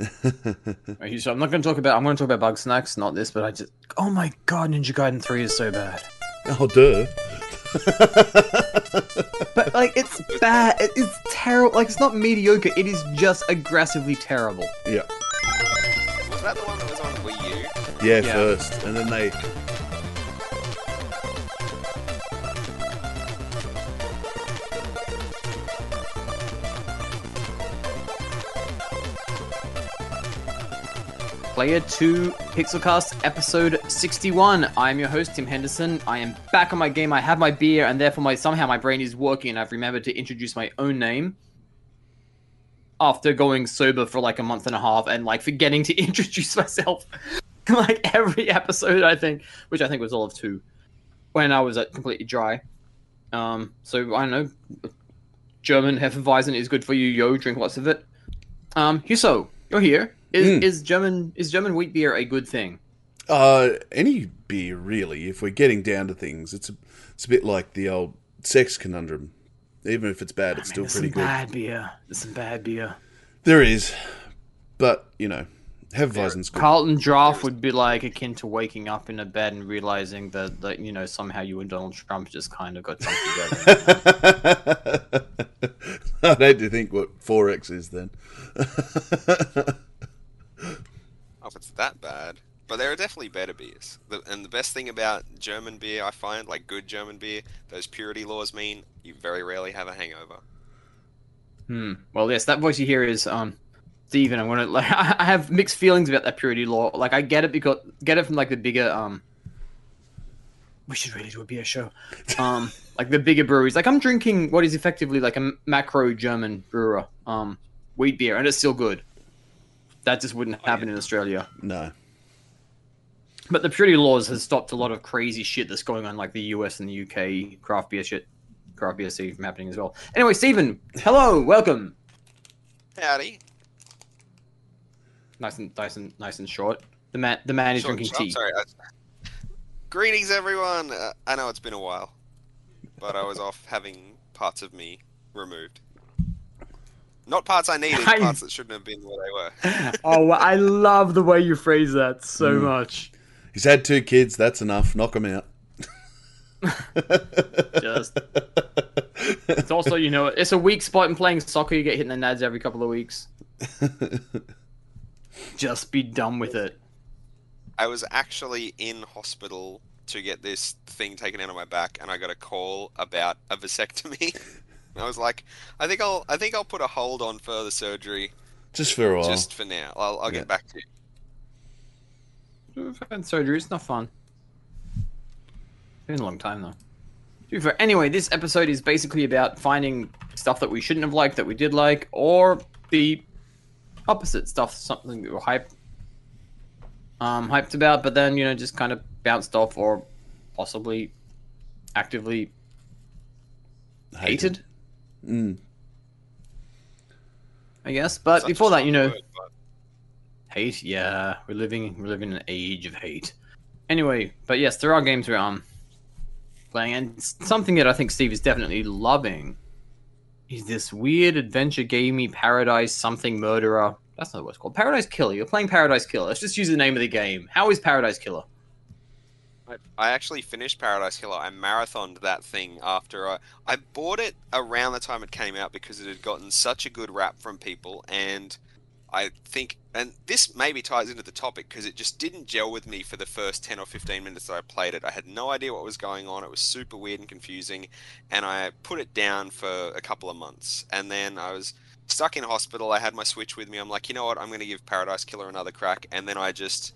Okay, so I'm not going to talk about. I'm going to talk about Bugsnax, not this. But I just. Oh my god, Ninja Gaiden Three is so bad. oh, duh. But like, it's bad. It- It's terrible. Like, it's not mediocre. It is just aggressively terrible. yeah. Was that the one that was on Wii U? yeah, Yeah. first, and then they. Player 2 Pixelcast episode 61. I am your host, Tim Henderson. I am back on my game. I have my beer, and therefore my somehow my brain is working, I've remembered to introduce my own name. After going sober for like a month and a half and like forgetting to introduce myself like every episode, I think, which I think was all of two, when I was uh, completely dry. Um, so I don't know. German Hefeweizen is good for you, yo. Drink lots of it. Um, Hewso, you're here. Is, Mm. is German is German wheat beer a good thing? Uh, any beer, really, if we're getting down to things, it's a, it's a bit like the old sex conundrum. Even if it's bad, it's I still mean, there's pretty some good. bad beer. There's some bad beer. There is. But, you know, Hefeweizen's good. Carlton Draft would be like akin to waking up in a bed and realizing that, that you know somehow you and Donald Trump just kind of got jumped together. I'd hate to think what 4X is then. That bad. But there are definitely better beers. The, and the best thing about German beer, I find, like good German beer, those purity laws mean you very rarely have a hangover. Hmm. Well, yes, that voice you hear is um, Stephen. I'm gonna like I have mixed feelings about that purity law. Like I get it because get it from like the bigger um. We should really do a beer show. Um, like the bigger breweries. Like I'm drinking what is effectively like a macro German brewer, um, wheat beer, and it's still good. That just wouldn't happen in Australia. No. But the purity laws has stopped a lot of crazy shit that's going on, like the US and the UK craft beer shit, craft beer scene from happening as well. Anyway, Stephen, hello, welcome. Howdy. Nice and nice and nice and short. The man, the man is Short- drinking oh, tea. sorry. I- Greetings, everyone. Uh, I know it's been a while, but I was off having parts of me removed. Not parts I needed, I- parts that shouldn't have been where they were. oh, I love the way you phrase that so Mm. much. He's had two kids, that's enough. Knock him out. Just, it's also you know it's a weak spot in playing soccer. You get hit in the nads every couple of weeks. Just be done with it. I was actually in hospital to get this thing taken out of my back, and I got a call about a vasectomy. And I was like, I think I'll, I think I'll put a hold on further surgery Just for a while. just for now. I'll, I'll Yeah. get back to you. We've had surgery. It's not fun. It's been a long time though. To be fair, anyway, this episode is basically about finding stuff that we shouldn't have liked that we did like, or the opposite stuff, something that we were hyped, um, hyped about, but then you know just kind of bounced off, or possibly actively hated. Mm. I guess. But Such before that, you know, word, but Hate, yeah, we're living we're living in an age of hate. Anyway, but yes, there are games we're um playing, and something that I think Steve is definitely loving is this weird adventure gamey Paradise something murderer. That's not what it's called. Paradise Killer. You're playing Paradise Killer. Let's just use the name of the game. How is Paradise Killer? I, actually finished Paradise Killer. I marathoned that thing after I I bought it around the time it came out because it had gotten such a good rap from people, and I think, and this maybe ties into the topic because it just didn't gel with me for the first ten or fifteen minutes that I played it. I had no idea what was going on. It was super weird and confusing, and I put it down for a couple of months, and then I was stuck in hospital. I had my Switch with me. I'm like, you know what? I'm going to give Paradise Killer another crack, and then I just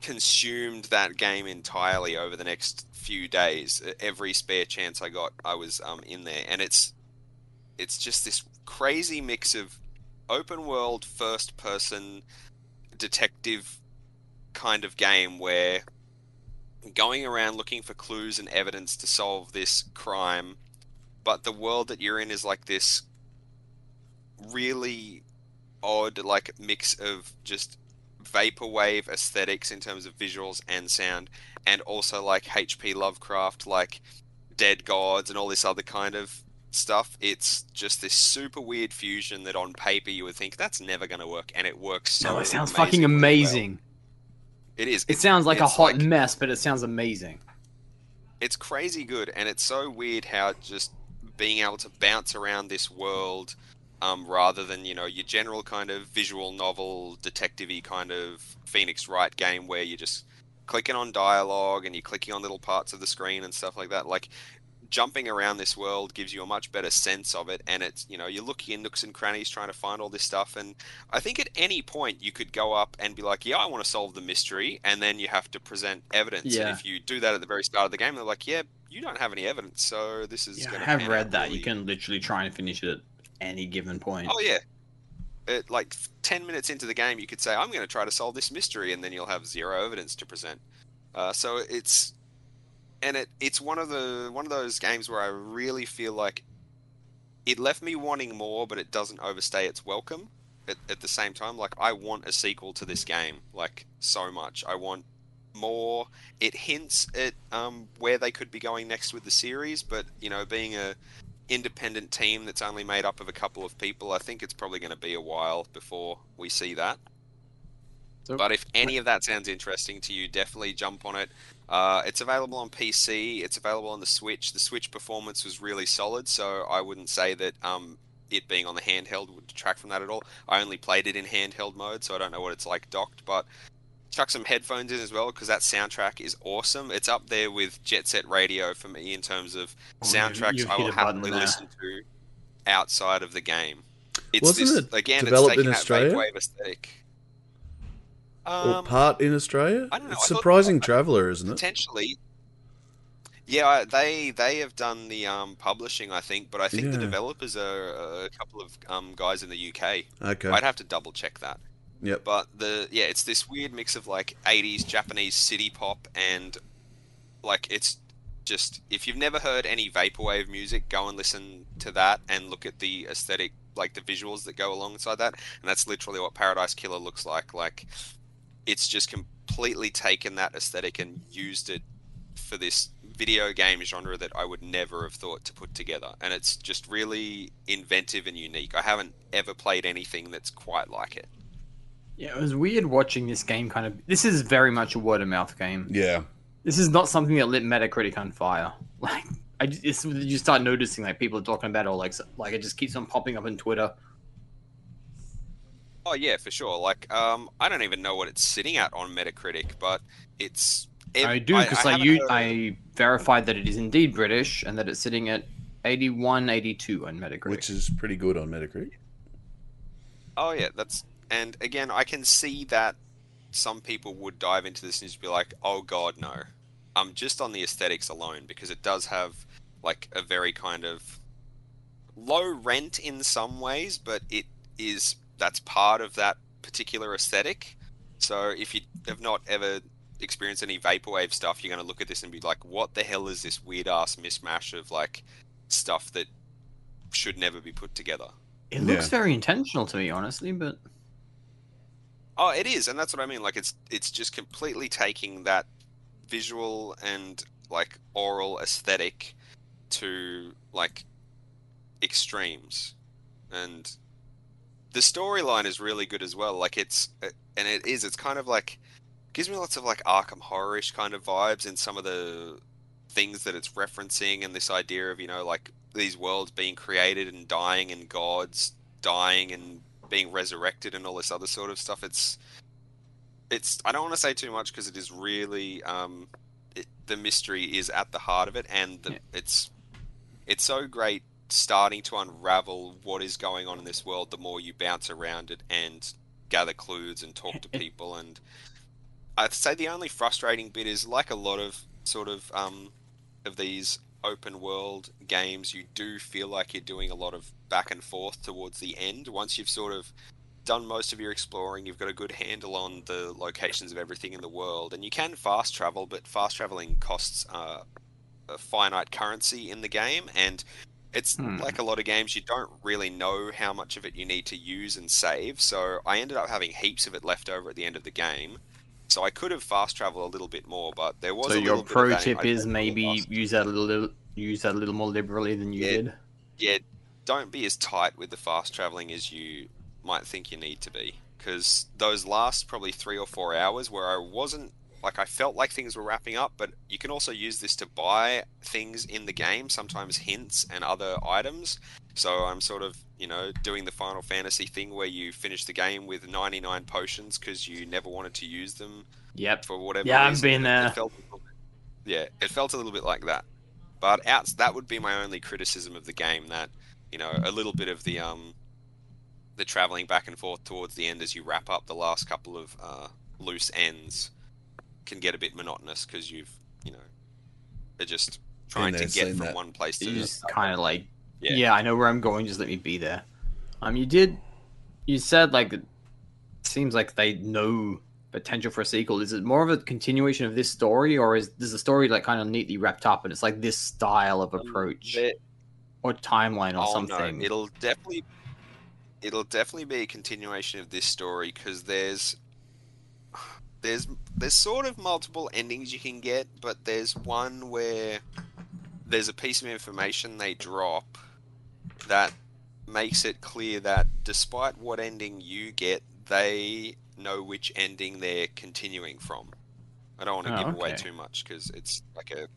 consumed that game entirely over the next few days. Every spare chance I got, I was um, in there, and it's it's just this crazy mix of open world, first person detective kind of game where going around looking for clues and evidence to solve this crime, but the world that you're in is like this really odd like mix of just vaporwave aesthetics in terms of visuals and sound, and also like H.P. Lovecraft, like Dead Gods, and all this other kind of stuff, it's just this super weird fusion that on paper you would think that's never going to work, and it works so. No, it sounds fucking amazingly well. amazing. It is. It It's- sounds like a hot like- mess, but it sounds amazing. it's crazy good and it's so weird how just being able to bounce around this world um, rather than you know your general kind of visual novel detective kind of phoenix wright game where you're just clicking on dialogue and you're clicking on little parts of the screen and stuff like that like jumping around this world gives you a much better sense of it and it's you know you're looking in nooks and crannies trying to find all this stuff and i think at any point you could go up and be like yeah i want to solve the mystery and then you have to present evidence Yeah. and if you do that at the very start of the game they're like yeah you don't have any evidence so this is Yeah, gonna have read that. really- You can literally try and finish it any given point. oh yeah. At like 10 minutes into the game you could say i'm going to try to solve this mystery and then you'll have zero evidence to present. Uh, so it's and it it's one of the one of those games where i really feel like it left me wanting more but it doesn't overstay its welcome at, at the same time. Like i want a sequel to this game like so much. I want more. It hints at um, where they could be going next with the series but you know being a independent team that's only made up of a couple of people i think it's probably going to be a while before we see that So- but if any of that sounds interesting to you definitely jump on it uh, it's available on PC. It's available on the Switch. The Switch performance was really solid, so I wouldn't say that um, it being on the handheld would detract from that at all. I only played it in handheld mode, so I don't know what it's like docked. But chuck some headphones in as well because that soundtrack is awesome. It's up there with Jet Set Radio for me in terms of Oh, you've- soundtracks you've I will a happily listen to outside of the game. It's Wasn't this, it again, developed it's taking in that Australia? vaporwave aesthetic. or Um, part in Australia? I don't know, It's I thought- surprising traveller, isn't it? potentially. Yeah, I- they they have done the um, publishing, I think, but I think the developers are a couple of um, guys in the UK. Okay. I'd have to double check that. Yep. But the yeah, it's this weird mix of like 80s Japanese city pop and like it's just if you've never heard any vaporwave music, go and listen to that and look at the aesthetic like the visuals that go alongside that. And that's literally what Paradise Killer looks like. Like it's just completely taken that aesthetic and used it for this video game genre that I would never have thought to put together. And it's just really inventive and unique. I haven't ever played anything that's quite like it. Yeah, it was weird watching this game. Kind of, this is very much a word of mouth game. Yeah. This is not something that lit Metacritic on fire. Like, I just, you start noticing like people are talking about it, or like, like it just keeps on popping up on Twitter. Oh yeah, for sure. Like, um, I don't even know what it's sitting at on Metacritic, but it's. ev- I do because I, haven't you, heard- I verified that it is indeed British and that it's sitting at 81, 82 on Metacritic. Which is pretty good on Metacritic. Oh yeah, that's and again, I can see that some people would dive into this and just be like, "Oh God, no!" Um, just on the aesthetics alone, because it does have like a very kind of low rent in some ways, but it is that's part of that particular aesthetic. So if you have not ever experienced any vaporwave stuff, you're going to look at this and be like, "What the hell is this weird ass mishmash of like stuff that should never be put together?" it looks Yeah. very intentional to me, honestly, but Oh, it is, and that's what I mean. Like it's it's just completely taking that visual and like oral aesthetic to like extremes, and the storyline is really good as well. Like it's uh, and it is. It's kind of like gives me lots of like Arkham horror-ish kind of vibes in some of the things that it's referencing, and this idea of you know like these worlds being created and dying, and gods dying and being resurrected and all this other sort of stuff. It's it's I don't want to say too much because it is really um, it, the mystery is at the heart of it, and the, Yeah. it's it's so great starting to unravel what is going on in this world. The more you bounce around it and gather clues and talk to people, and I'd say the only frustrating bit is like a lot of sort of um, of these open world games, you do feel like you're doing a lot of back and forth towards the end. Once you've sort of done most of your exploring, you've got a good handle on the locations of everything in the world, and you can fast travel, but fast traveling costs uh, a finite currency in the game, and it's Hmm. like a lot of games, you don't really know how much of it you need to use and save. So I ended up having heaps of it left over at the end of the game. So I could have fast traveled a little bit more, but there was so a your little bit of pro tip is maybe use that a little use that a little more liberally than you Yeah. did. yeah, don't be as tight with the fast traveling as you might think you need to be. Because those last probably three or four hours where I wasn't like I felt like things were wrapping up, but you can also use this to buy things in the game, sometimes hints and other items. So I'm sort of, you know, doing the Final Fantasy thing where you finish the game with 99 potions because you never wanted to use them Yep. for whatever Yeah, I've been there. It felt, bit- yeah, it felt a little bit like that. But out, that would be my only criticism of the game. That you know, a little bit of the um, the traveling back and forth towards the end as you wrap up the last couple of uh, loose ends can get a bit monotonous because you've you know, they're just trying to get from that. one place to You just kind of like, Yeah. yeah. I know where I'm going. Just let me be there. Um, you did, you said like, it seems like they know potential for a sequel. Is it more of a continuation of this story, or is is the story like kind of neatly wrapped up and it's like this style of approach There- or timeline or oh something? no, it'll definitely, it'll definitely be a continuation of this story because there's, there's there's sort of multiple endings you can get, but there's one where there's a piece of information they drop that makes it clear that despite what ending you get, they know which ending they're continuing from. I don't want to Oh, give away too much because it's like a.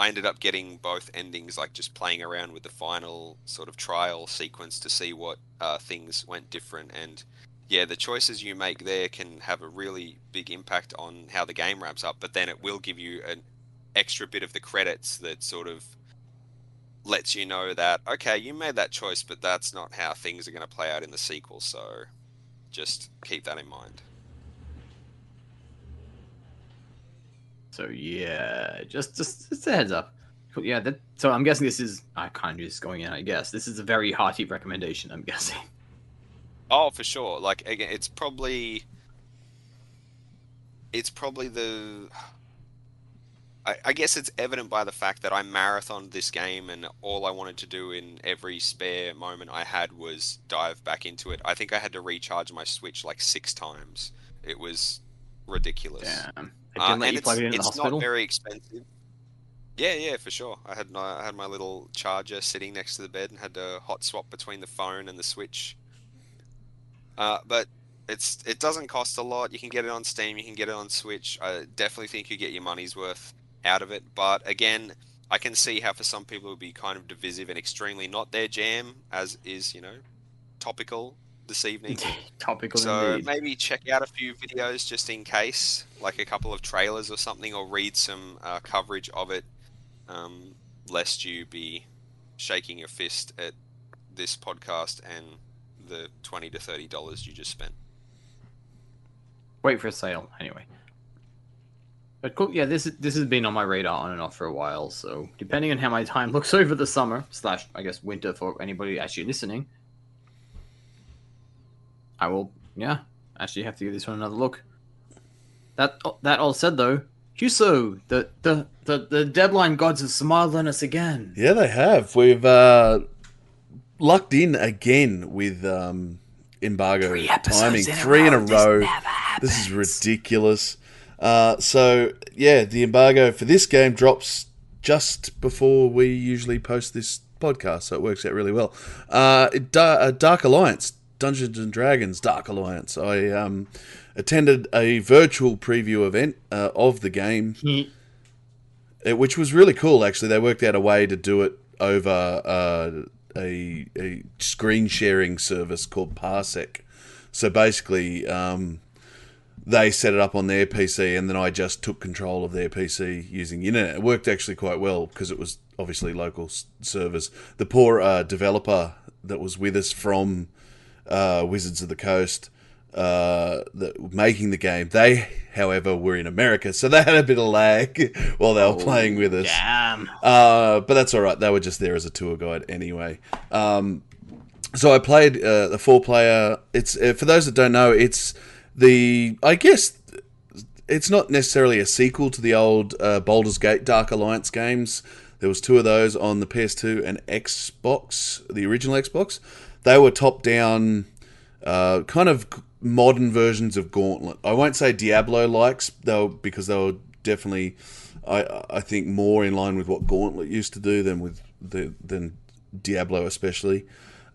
I ended up getting both endings, like just playing around with the final sort of trial sequence to see what uh, things went different. And yeah, the choices you make there can have a really big impact on how the game wraps up. But then it will give you an extra bit of the credits that sort of lets you know that okay, you made that choice, but that's not how things are going to play out in the sequel. So just keep that in mind. So yeah, just just just a heads up. Cool, Yeah, that, so I'm guessing this is I kind of just going in. I guess this is a very hearty recommendation. I'm guessing. Oh, for sure. Like again, it's probably it's probably the I, I guess it's evident by the fact that I marathoned this game and all I wanted to do in every spare moment I had was dive back into it. I think I had to recharge my Switch like six times. It was ridiculous. Damn. Uh, didn't let you it's, plug it in the it's not very expensive. Yeah, yeah, for sure. I had my I had my little charger sitting next to the bed and had to hot swap between the phone and the Switch. Uh, but it's it doesn't cost a lot. You can get it on Steam. You can get it on Switch. I definitely think you get your money's worth out of it. But again, I can see how for some people it would be kind of divisive and extremely not their jam, as is you know topical this evening. Topical So indeed. maybe check out a few videos just in case, like a couple of trailers or something, or read some uh, coverage of it, um, lest you be shaking your fist at this podcast and the twenty to thirty dollars you just spent. Wait for a sale anyway. But cool, yeah. This this has been on my radar on and off for a while. So depending on how my time looks over the summer slash I guess winter for anybody actually listening, I will yeah actually have to give this one another look. That that all said though, Hewso, the the the, the deadline gods have smiled on us again. Yeah, they have. We've uh, lucked in again with um, embargo Three episodes timing. in a Three in a row. This row. never This is ridiculous. Uh, so yeah, the embargo for this game drops just before we usually post this podcast, so it works out really well. Uh, it- Da- uh, Dark Alliance, Dungeons and Dragons, Dark Alliance. I um, attended a virtual preview event uh, of the game it, which was really cool. Actually, they worked out a way to do it over uh, a, a screen sharing service called Parsec. So basically, um, they set it up on their PC, and then I just took control of their PC using the internet. It worked actually quite well because it was obviously local s- servers. The poor uh, developer that was with us from uh, Wizards of the Coast. Uh, that making the game. They, however, were in America, so they had a bit of lag while they were playing with us. Damn. Uh, but that's all right. They were just there as a tour guide anyway. Um, so I played uh, the four player. It's uh, for those that don't know, it's the I guess it's not necessarily a sequel to the old uh, Baldur's Gate Dark Alliance games. There was two of those on the PS2 and Xbox, the original Xbox. They were top down, uh, kind of modern versions of Gauntlet. I won't say Diablo likes though, because they were definitely, I I think, more in line with what Gauntlet used to do than with the than Diablo, especially.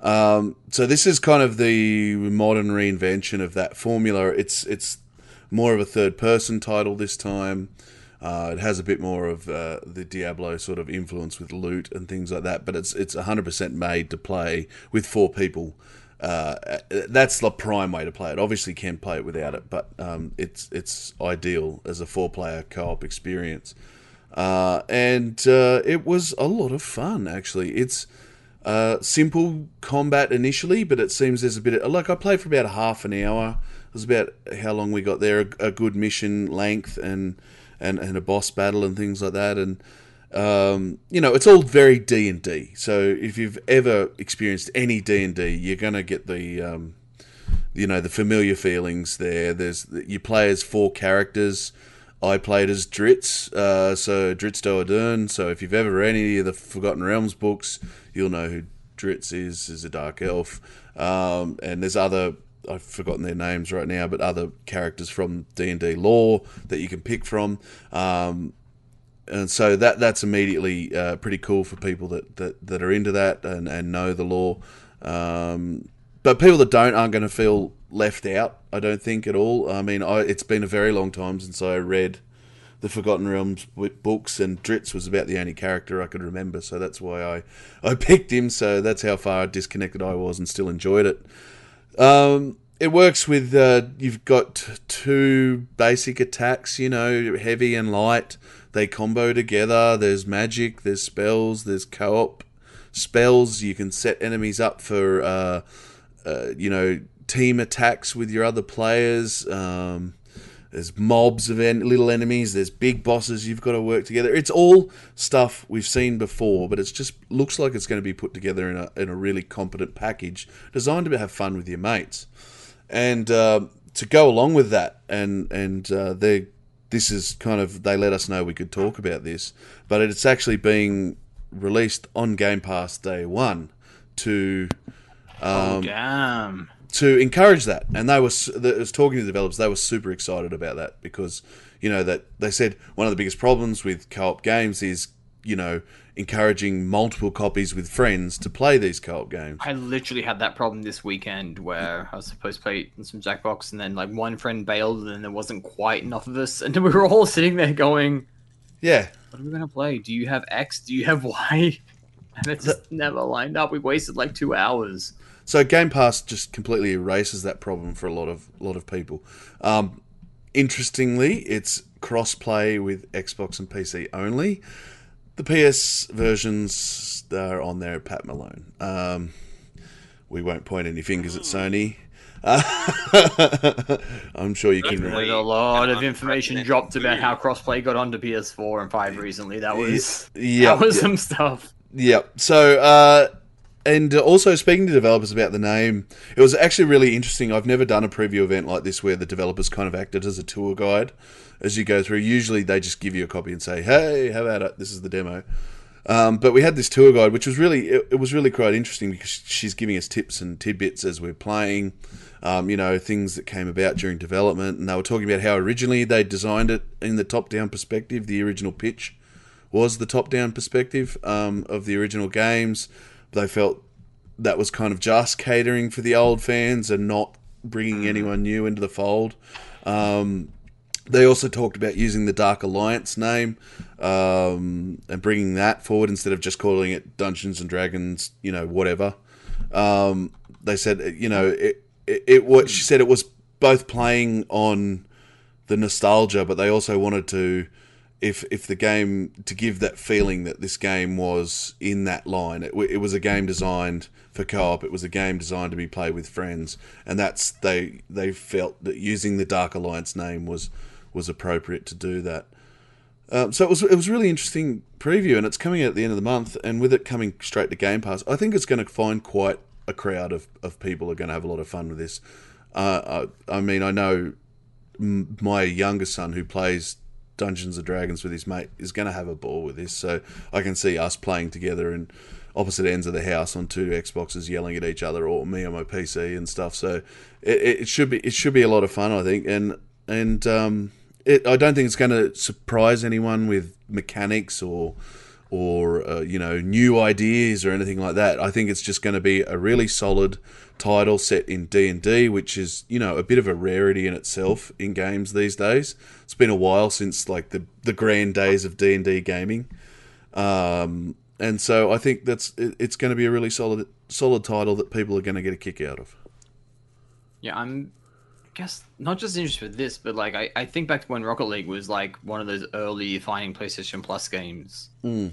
Um, so this is kind of the modern reinvention of that formula. It's it's more of a third person title this time. Uh, it has a bit more of uh, the Diablo sort of influence with loot and things like that, but it's it's 100% made to play with four people. Uh, that's the prime way to play it. Obviously, you can play it without it, but um, it's it's ideal as a four player co op experience. Uh, and uh, it was a lot of fun actually. It's uh, simple combat initially, but it seems there's a bit of like I played for about half an hour. It was about how long we got there, a, a good mission length, and, and and a boss battle and things like that. And um, you know, it's all very D and D. So if you've ever experienced any D and D, you're gonna get the um, you know the familiar feelings there. There's you play as four characters. I played as Drizzt, uh, so Drizzt Do'Urden. So if you've ever read any of the Forgotten Realms books, you'll know who Drizzt is. Is a dark elf, um, and there's other. I've forgotten their names right now, but other characters from D and D lore that you can pick from. Um, and so that that's immediately uh, pretty cool for people that, that, that are into that and, and know the lore. Um, but people that don't aren't going to feel left out. I don't think at all. I mean, I, it's been a very long time since I read the Forgotten Realms books, and Drizzt was about the only character I could remember, so that's why I I picked him. So that's how far disconnected I was, and still enjoyed it. Um, it works with uh, you've got two basic attacks, you know, heavy and light they combo together. There's magic, there's spells, there's co op spells. You can set enemies up for, uh, uh, you know, team attacks with your other players. Um, there's mobs of en- little enemies. There's big bosses you've got to work together. It's all stuff we've seen before, but it just looks like it's going to be put together in a in a really competent package designed to have fun with your mates. And uh, to go along with that, and and uh, they're this is kind of they let us know we could talk about this, but it's actually being released on Game Pass day one to um, oh, damn to encourage that. And they were was talking to the developers, they were super excited about that because you know that they said one of the biggest problems with co-op games is you know encouraging multiple copies with friends to play these co-op games. I literally had that problem this weekend where I was supposed to play some Jackbox and then like one friend bailed and then there wasn't quite enough of us and we were all sitting there going, "Yeah, what are we gonna play? Do you have X? Do you have Y?" And it just never lined up. We wasted like two hours. So Game Pass just completely erases that problem for a lot of lot of people. Um, interestingly, it's cross-play with Xbox and PC only. The PS versions are on there Pat Malone. Um, we won't point any fingers at Sony. Uh, I'm sure you can. There's a lot of information dropped about how crossplay got onto PS4 and 5 recently. That was yeah, that was some stuff. Yep. So, uh, and also speaking to developers about the name, it was actually really interesting. I've never done a preview event like this where the developers kind of acted as a tour guide as you go through. Usually they just give you a copy and say, "Hey, how about it? This is the demo." Um, but we had this tour guide, which was really it, it, was really quite interesting because she's giving us tips and tidbits as we're playing. Um, you know, things that came about during development, and they were talking about how originally they designed it in the top-down perspective. The original pitch was the top-down perspective um, of the original games. They felt that was kind of just catering for the old fans and not bringing mm. anyone new into the fold. Um, they also talked about using the Dark Alliance name um, and bringing that forward instead of just calling it Dungeons and Dragons, you know, whatever. Um, they said, you know, it, it, it what she said it was both playing on the nostalgia, but they also wanted to, if if the game to give that feeling that this game was in that line. It, it was a game designed for co-op. It was a game designed to be played with friends, and that's they they felt that using the Dark Alliance name was was appropriate to do that. Um, so it was it was really interesting preview, and it's coming out at the end of the month. And with it coming straight to Game Pass, I think it's going to find quite a crowd of, of people are going to have a lot of fun with this. Uh, I, I, mean, I know my younger son who plays Dungeons and Dragons with his mate is going to have a ball with this. So I can see us playing together in opposite ends of the house on two Xboxes, yelling at each other, or me on my PC and stuff. So it, it should be it should be a lot of fun, I think. And and um, it, I don't think it's going to surprise anyone with mechanics or or uh, you know new ideas or anything like that. I think it's just going to be a really solid title set in D and D, which is you know a bit of a rarity in itself in games these days. It's been a while since like the the grand days of D and D gaming, um, and so I think that's it, it's going to be a really solid solid title that people are going to get a kick out of. Yeah, I'm guess not just interested with this, but like I, I think back to when Rocket League was like one of those early finding PlayStation Plus games Mm.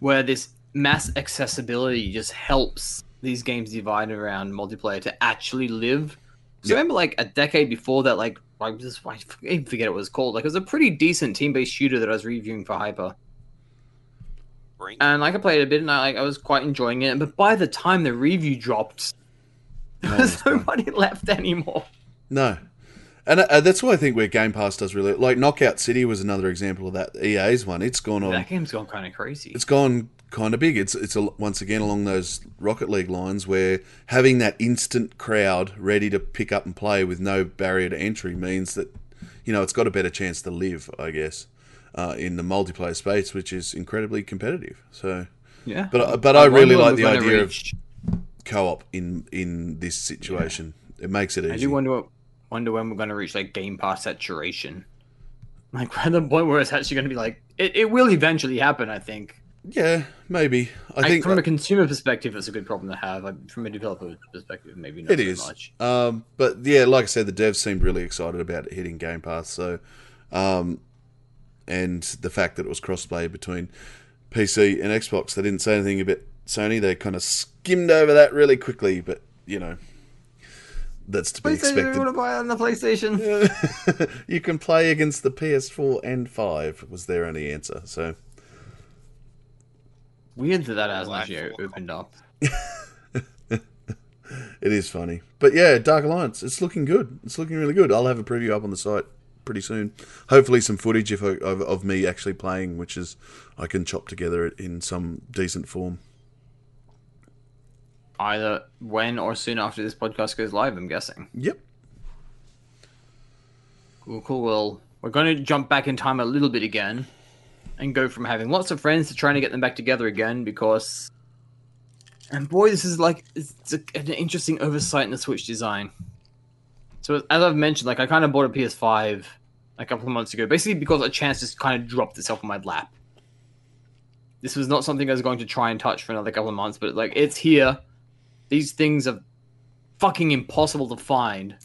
where this mass accessibility just helps these games divide around multiplayer to actually live. So Yep. I remember like a decade before that, like I just I even forget what it was called. Like it was a pretty decent team-based shooter that I was reviewing for Hyper, Bring and like I played a bit, and I like I was quite enjoying it. But by the time the review dropped, there No, was nobody left anymore. No. And uh, that's why I think where Game Pass does really like Knockout City was another example of that. EA's one, it's gone on. That game's gone kind of crazy. It's gone kind of big. It's it's a, once again along those Rocket League lines where having that instant crowd ready to pick up and play with no barrier to entry means that you know it's got a better chance to live, I guess, uh, in the multiplayer space, which is incredibly competitive. So, Yeah, but but I, really like the idea reach- of co-op in in this situation. It makes it I do wonder wonder when we're going to reach like Game Pass saturation. Like at the point where it's actually going to be like it, it will eventually happen. I think. Yeah, maybe. I Like, think from a consumer perspective, it's a good problem to have. Like, from a developer perspective, maybe not It so is. much. Um, but yeah, like I said, the devs seemed really excited about it hitting Game Pass. So, um, and the fact that it was crossplay between PC and Xbox, they didn't say anything about Sony. They kind of skimmed over that really quickly. But you know, that's to be PlayStation, you want to buy it on the PlayStation? you can play against the PS4 and Five was their only answer. So Weird that that hasn't Black actually opened up. it is funny. But yeah, Dark Alliance, it's looking good. It's looking really good. I'll have a preview up on the site pretty soon. Hopefully, some footage if I, of, of me actually playing, which is I can chop together in some decent form. Either when or soon after this podcast goes live, I'm guessing. Yep. Cool, cool. Well, we're going to jump back in time a little bit again and go from having lots of friends to trying to get them back together again because. And boy, this is like it's a, an interesting oversight in the Switch design. So as I've mentioned, like I kind of bought a PS5 a couple of months ago, basically because a chance just kind of dropped itself on my lap. This was not something I was going to try and touch for another couple of months, but like it's here. These things are fucking impossible to find.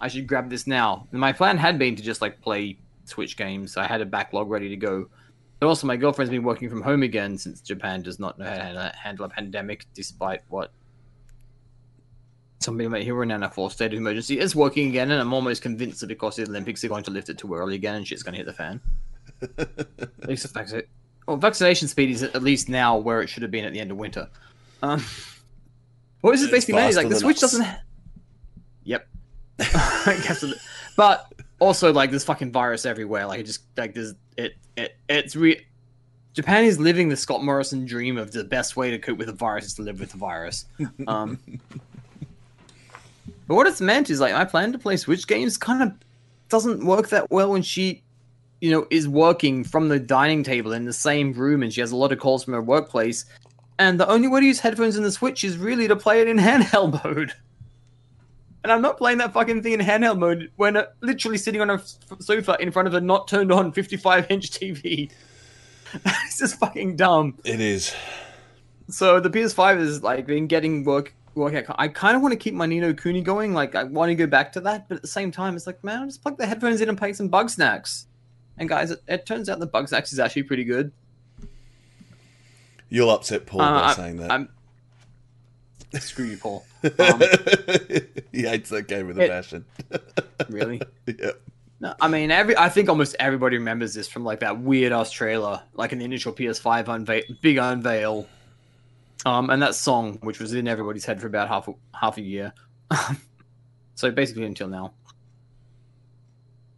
I should grab this now. And my plan had been to just like play Switch games. I had a backlog ready to go. But also, my girlfriend's been working from home again since Japan does not know how to handle a pandemic, despite what somebody might hear in an full state of emergency. It's working again, and I'm almost convinced that because the Olympics are going to lift it too early again, and shit's going to hit the fan. at least the fact that, well, vaccination speed is at least now where it should have been at the end of winter. Um, what is this basically mean? Is like the Switch us. doesn't. Yep. I guess but also like there's fucking virus everywhere. Like it just like there's it it it's re. Japan is living the Scott Morrison dream of the best way to cope with a virus is to live with the virus. Um, but what it's meant is like my plan to play Switch games kind of doesn't work that well when she, you know, is working from the dining table in the same room and she has a lot of calls from her workplace. And the only way to use headphones in the Switch is really to play it in handheld mode. And I'm not playing that fucking thing in handheld mode when uh, literally sitting on a f- sofa in front of a not turned on 55 inch TV. it's just fucking dumb. It is. So the PS5 is like been getting work. Work. out- I kind of want to keep my Ni no Kuni going. Like I want to go back to that, but at the same time, it's like man, just plug the headphones in and play some Bugsnax. And guys, it, it turns out the Bugsnax is actually pretty good. You'll upset Paul Uh, by I- saying that. I'm screw you, Paul. Um, he hates that game with a passion. really? yep. No, I mean, every I think almost everybody remembers this from like that weird ass trailer, like in the initial PS5 unveil, big unveil, um, and that song, which was in everybody's head for about half a, half a year, so basically until now.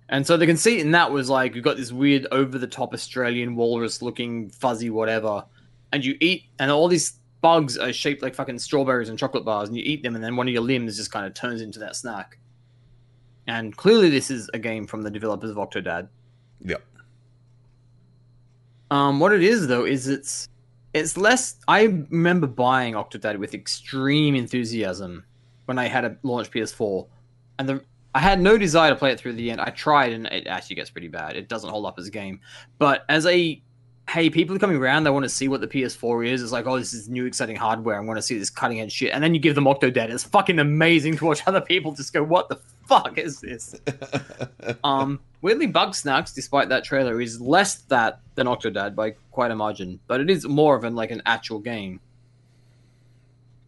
And so the conceit in that was like you've got this weird over the top Australian walrus looking fuzzy whatever, and you eat, and all these bugs are shaped like fucking strawberries and chocolate bars, and you eat them, and then one of your limbs just kind of turns into that snack. And clearly, this is a game from the developers of Octodad. Yep. Um, what it is though is it's it's less. I remember buying Octodad with extreme enthusiasm when I had a launch PS4, and the I had no desire to play it through the end. I tried, and it actually gets pretty bad. It doesn't hold up as a game. But as a hey, people are coming around. They want to see what the PS4 is. It's like, oh, this is new, exciting hardware. I want to see this cutting edge shit. And then you give them Octodad. It's fucking amazing to watch other people just go, what the fuck is this? um, weirdly, Bugsnax, despite that trailer, is less that than Octodad by quite a margin, but it is more of an like an actual game.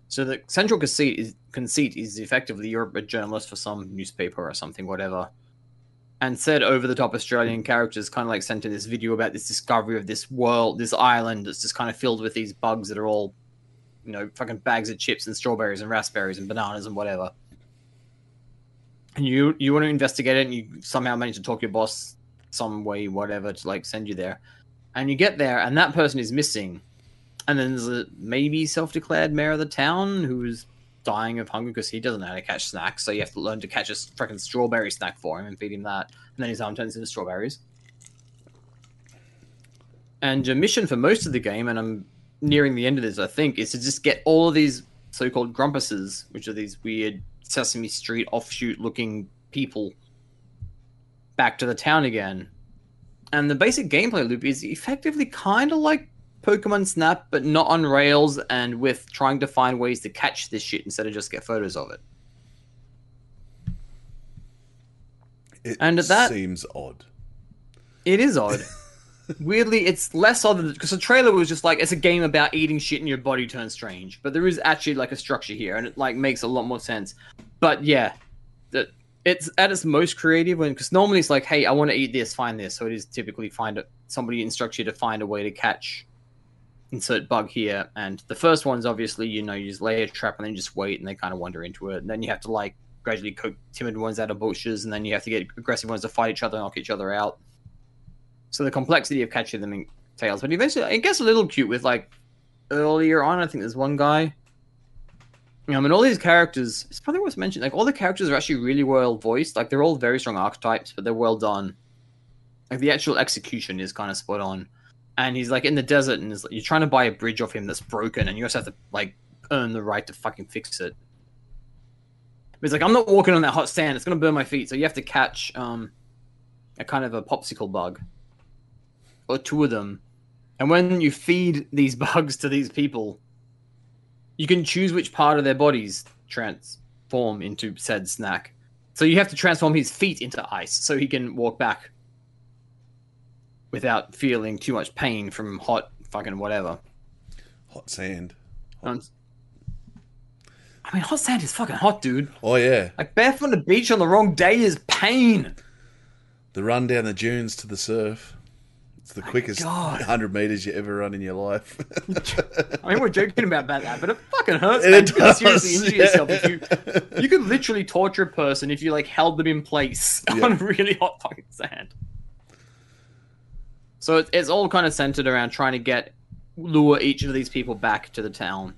So the central conceit is conceit is effectively you're a journalist for some newspaper or something, whatever and said over the top Australian characters kind of like sent in this video about this discovery of this world, this island that's just kind of filled with these bugs that are all, you know, fucking bags of chips and strawberries and raspberries and bananas and whatever. And you you want to investigate it and you somehow manage to talk your boss some way, whatever, to like send you there. And you get there and that person is missing. And then there's a maybe self-declared mayor of the town who's dying of hunger because he doesn't know how to catch snacks. So you have to learn to catch a freaking strawberry snack for him and feed him that. And then his arm turns into strawberries. And your mission for most of the game, and I'm nearing the end of this, I think, is to just get all of these so-called grumpuses, which are these weird Sesame Street offshoot-looking people, back to the town again. And the basic gameplay loop is effectively kind of like Pokemon Snap, but not on rails and with trying to find ways to catch this shit instead of just get photos of it. It And that- seems odd. It is odd. Weirdly, it's less odd because the trailer was just like it's a game about eating shit and your body turns strange. But there is actually like a structure here, and it like makes a lot more sense. But yeah, that it's at its most creative when because normally it's like, hey, I want to eat this, find this. So it is typically find a, somebody instructs you to find a way to catch insert bug here. And the first one's obviously you know you just lay a trap and then just wait and they kind of wander into it. And then you have to like gradually cook timid ones out of bushes, and then you have to get aggressive ones to fight each other and knock each other out. So the complexity of catching them in tails, but eventually it gets a little cute with like earlier on. I think there's one guy. Um, I mean, all these characters. It's probably worth mentioning. Like all the characters are actually really well voiced. Like they're all very strong archetypes, but they're well done. Like the actual execution is kind of spot on. And he's like in the desert, and is, you're trying to buy a bridge off him that's broken, and you also have to like earn the right to fucking fix it. But he's like, I'm not walking on that hot sand; it's gonna burn my feet. So you have to catch um, a kind of a popsicle bug, or two of them. And when you feed these bugs to these people, you can choose which part of their bodies transform into said snack. So you have to transform his feet into ice so he can walk back without feeling too much pain from hot fucking whatever. Hot sand. Um, I mean, hot sand is fucking hot, dude. Oh yeah, Like barefoot on the beach on the wrong day is pain. the run down the dunes to the surf. It's the quickest God. hundred meters you ever run in your life. I mean, we're joking about that, but it fucking hurts. It You could seriously injure yeah. yourself if you. You could literally torture a person if you like held them in place Yeah. on really hot fucking sand. So it, it's all kind of centered around trying to get lure each of these people back to the town.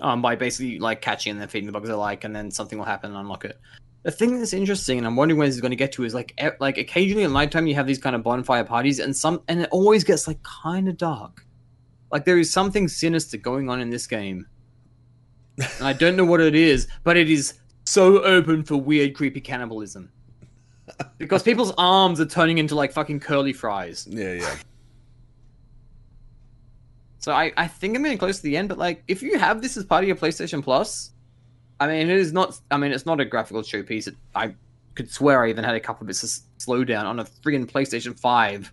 Um, by basically like catching and then feeding the bugs they like, and then something will happen and unlock it. The thing that's interesting, and I'm wondering when this is going to get to, is like e- like occasionally at nighttime you have these kind of bonfire parties, and some and it always gets like kind of dark. Like there is something sinister going on in this game, and I don't know what it is, but it is so open for weird, creepy cannibalism. Because people's arms are turning into like fucking curly fries. yeah, yeah. So I, I think I'm getting close to the end, but like if you have this as part of your PlayStation Plus, I mean it is not I mean it's not a graphical showpiece. It, I could swear I even had a couple of bits of slowdown on a friggin' PlayStation 5.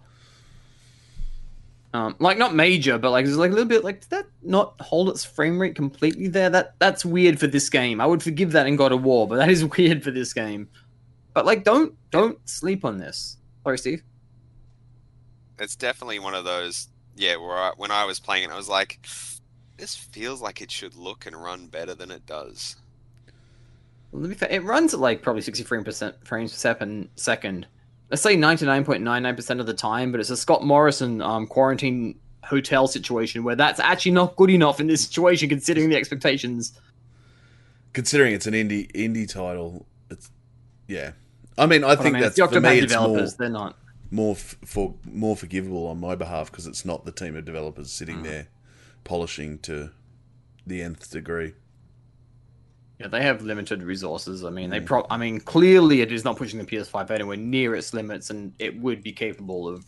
Um, like not major, but like it's like a little bit like did that not hold its frame rate completely there? That that's weird for this game. I would forgive that in God of War, but that is weird for this game. But like don't don't sleep on this. Sorry, Steve. It's definitely one of those. Yeah, where I, when I was playing it, I was like, this feels like it should look and run better than it does. Let me. It runs at like probably sixty frame percent frames per second. Second, let's say ninety nine point nine nine percent of the time. But it's a Scott Morrison um, quarantine hotel situation where that's actually not good enough in this situation, considering the expectations. Considering it's an indie indie title, it's yeah. I mean, I But think mean, that's the for me. It's more. developers. They're not. more f- for more forgivable on my behalf because it's not the team of developers sitting Mm. there polishing to the nth degree. Yeah, they have limited resources. I mean, they pro. I mean, clearly it is not pushing the PS5 anywhere near its limits, and it would be capable of,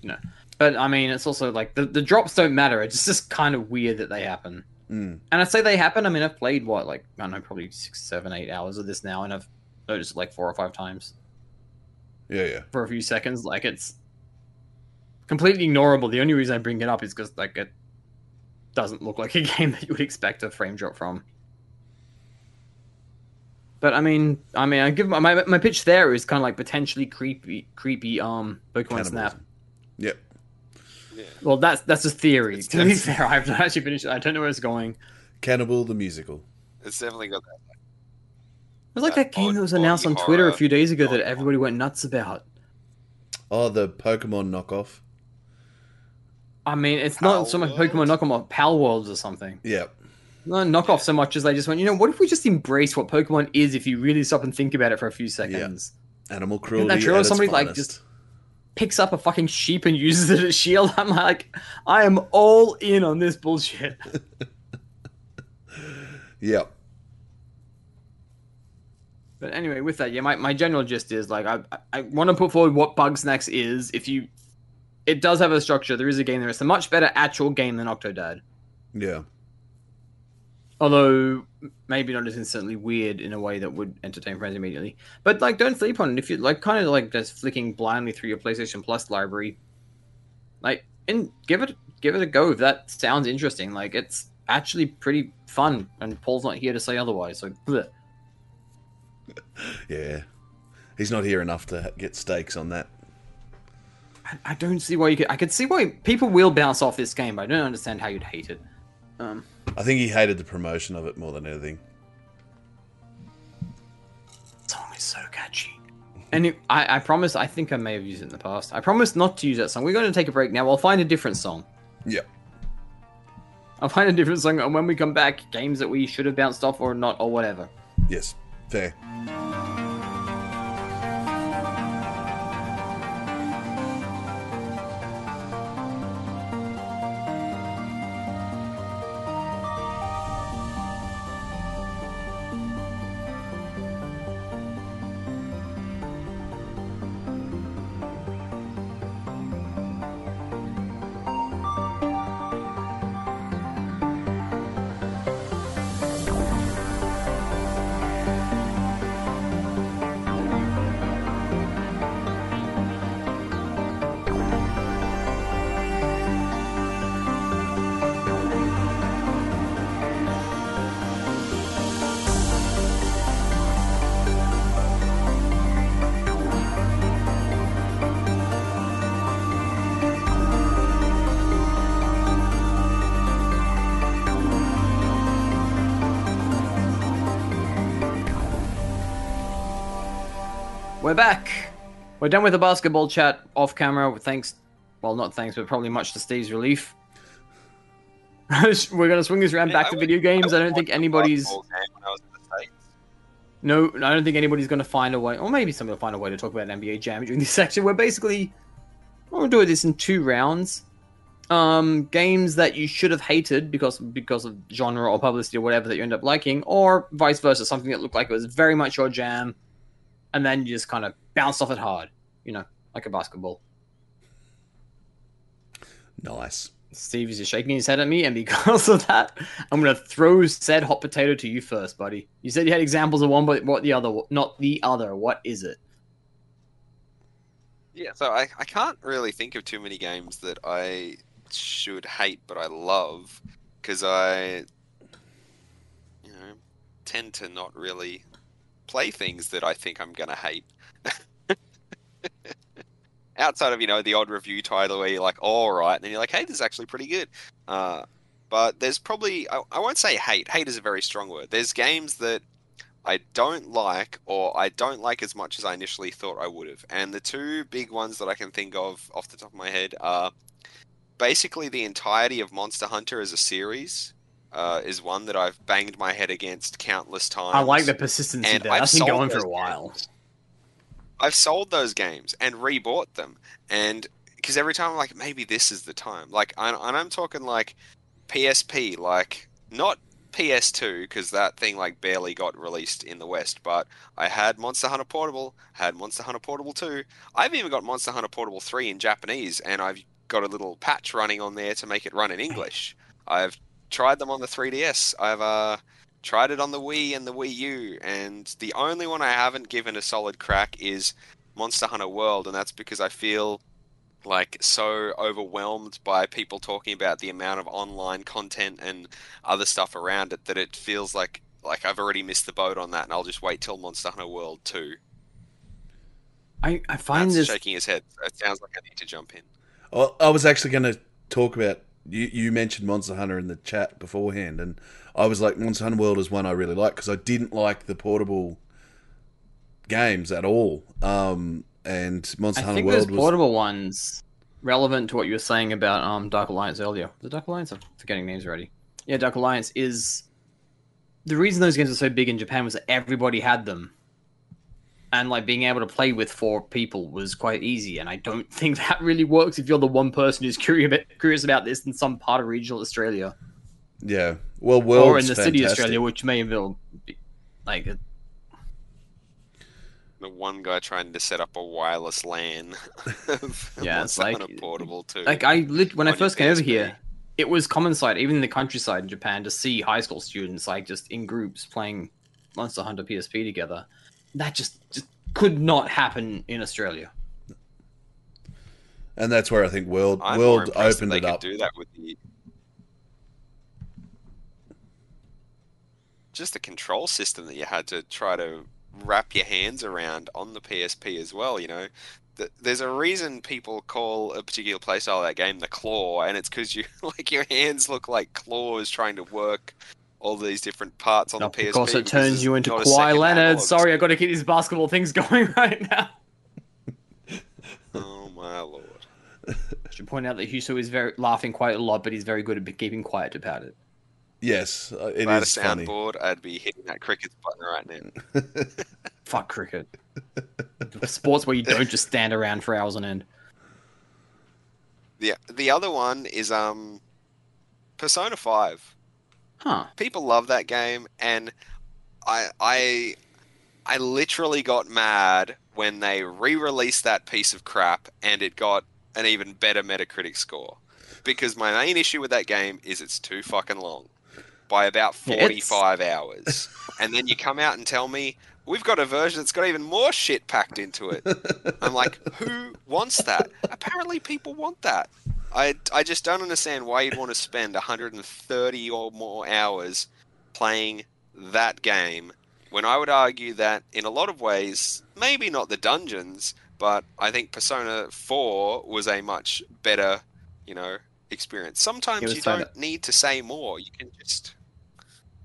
you know. But I mean, it's also like the the drops don't matter. It's just kind of weird that they happen. Mm. And I say they happen. I mean, I've played what like I don't know, probably six, seven, eight hours of this now, and I've noticed it like four or five times Yeah, yeah, for a few seconds. Like it's completely ignorable. The only reason I bring it up is because like it doesn't look like a game that you would expect a frame drop from. But I mean, I mean, I give my my, my pitch there is kind of like potentially creepy, creepy um Pokemon Snap. Cannibalism. Yep. Yeah. Well, that's that's a theory. It's- to be fair, I've not actually finished. it. I don't know where it's going. Cannibal the musical. It's definitely got that. It was like That that game that was announced on body Twitter a few days ago that everybody went nuts about. Oh, the Pokemon knockoff. I mean, it's Pal not so much World? Pokemon knockoff, Pal Worlds or something. Yep. Not knockoff so much as they just went, you know, what if we just embrace what Pokemon is if you really stop and think about it for a few seconds? Animal cruelty. Isn't that true? at its Somebody, like, just- Picks up a fucking sheep and uses it as shield. I'm like, I am all in on this bullshit. Yep. But anyway, with that, yeah, my, my general gist is like I I, want to put forward what Bugsnax is. If you, it does have a structure. There is a game there. It's a much better actual game than Octodad. Yeah. Although maybe not as instantly weird in a way that would entertain friends immediately. But like, don't sleep on it. If you like, kind of like just flicking blindly through your PlayStation Plus library, like, and give it give it a go if that sounds interesting. Like, it's actually pretty fun. And Paul's not here to say otherwise. So. bleh. Yeah. He's not here enough to get stakes on that. I, I don't see why you could. I could see why people will bounce off this game, but I don't understand how you'd hate it. Um, I think he hated the promotion of it more than anything. song is so catchy. And it, I, I promise. I think I may have used it in the past. I promise not to use that song. We're going to take a break now. I'll find a different song. Yep. I'll find a different song, and when we come back, games that we should have bounced off or not or whatever. Yes. Fair. We're back. We're done with the basketball chat off camera. Thanks, well, not thanks, but probably much to Steve's relief. We're gonna swing this around Yeah, back I to would- video games. I don't think anybody's. basketball game when I was in the States. No, I don't think anybody's going to find a way, or maybe somebody will find a way to talk about NBA Jam during this section. We're basically, we're doing this in two rounds. Um, games that you should have hated because because of genre or publicity or whatever that you end up liking, or vice versa, something that looked like it was very much your jam, and then you just kind of bounce off it hard, you know, like a basketball. Nice. Steve is just shaking his head at me, and because of that, I'm gonna throw said hot potato to you first, buddy. You said you had examples of one, but what the other? Not the other. What is it? Yeah, so I, I can't really think of too many games that I should hate but I love because I, you know, tend to not really play things that I think I'm gonna hate. Outside of you know the odd review title where you're like, all right, and then you're like, hey, this is actually pretty good. Uh, but there's probably I, I won't say hate. Hate is a very strong word. There's games that I don't like, or I don't like as much as I initially thought I would have. And the two big ones that I can think of off the top of my head are basically the entirety of Monster Hunter as a series. Uh, is one that I've banged my head against countless times. I like the persistency and there. I've That's been going for a while. games. I've sold those games and rebought them, and because every time I'm like, maybe this is the time. Like, and and I'm talking like PSP, like not PS2 because that thing like barely got released in the West. But I had Monster Hunter Portable, had Monster Hunter Portable 2. I've even got Monster Hunter Portable 3 in Japanese, and I've got a little patch running on there to make it run in English. I've tried them on the 3DS. I've uh, tried it on the Wii and the Wii U, and the only one I haven't given a solid crack is Monster Hunter World, and that's because I feel like so overwhelmed by people talking about the amount of online content and other stuff around it that it feels like like I've already missed the boat on that, and I'll just wait till Monster Hunter World 2. I, I find Matt's this shaking his head. It sounds like I need to jump in. Well, I was actually going to talk about you. You mentioned Monster Hunter in the chat beforehand, and I was like, Monster Hunter World is one I really like because I didn't like the portable games at all. Um, and Monster I Hunter World those was portable ones relevant to what you were saying about um Dark Alliance earlier. The Dark Alliance, I'm forgetting names already. Yeah, Dark Alliance is the reason those games are so big in Japan was that everybody had them. And like being able to play with four people was quite easy, and I don't think that really works if you're the one person who's curious about, this in some part of regional Australia yeah. Well, World's or in the city fantastic. Australia, which may have be like it- The one guy trying to set up a wireless LAN. Yeah, it's Monster like- Hunter Portable too. like I lit when I first came over here, it was common sight, even in the countryside in Japan, to see high school students like just in groups playing Monster Hunter PSP together. That just just could not happen in Australia. and that's where I think World I'm more World that opened they it could up. do that with the just the control system that you had to try to wrap your hands around on the PSP as well. You know, Th- there's a reason people call a particular playstyle of that game the claw, and it's because you like your hands look like claws trying to work all these different parts on Not the PSP. because it turns you into a Kawhi second Leonard. analog Sorry, I've got to keep these basketball things going right now. Oh my lord! I should point out that Hewso is very laughing quite a lot, but he's very good at keeping quiet about it. Yes, uh, it If I had a is funny. soundboard, I'd be hitting that cricket button right now. Fuck cricket. Sports where you don't just stand around for hours on end. The the other one is um Persona 5. Huh. People love that game and I I I literally got mad when they re-released that piece of crap and it got an even better Metacritic score. Because my main issue with that game is it's too fucking long. By about Yeah, it's- 45 hours. and then you come out and tell me we've got a version that's got even more shit packed into it. I'm like, who wants that? Apparently, people want that. I, I just don't understand why you'd want to spend 130 or more hours playing that game when I would argue that in a lot of ways, maybe not the dungeons, but I think Persona 4 was a much better, you know, experience. Sometimes you don't need to say more. You can just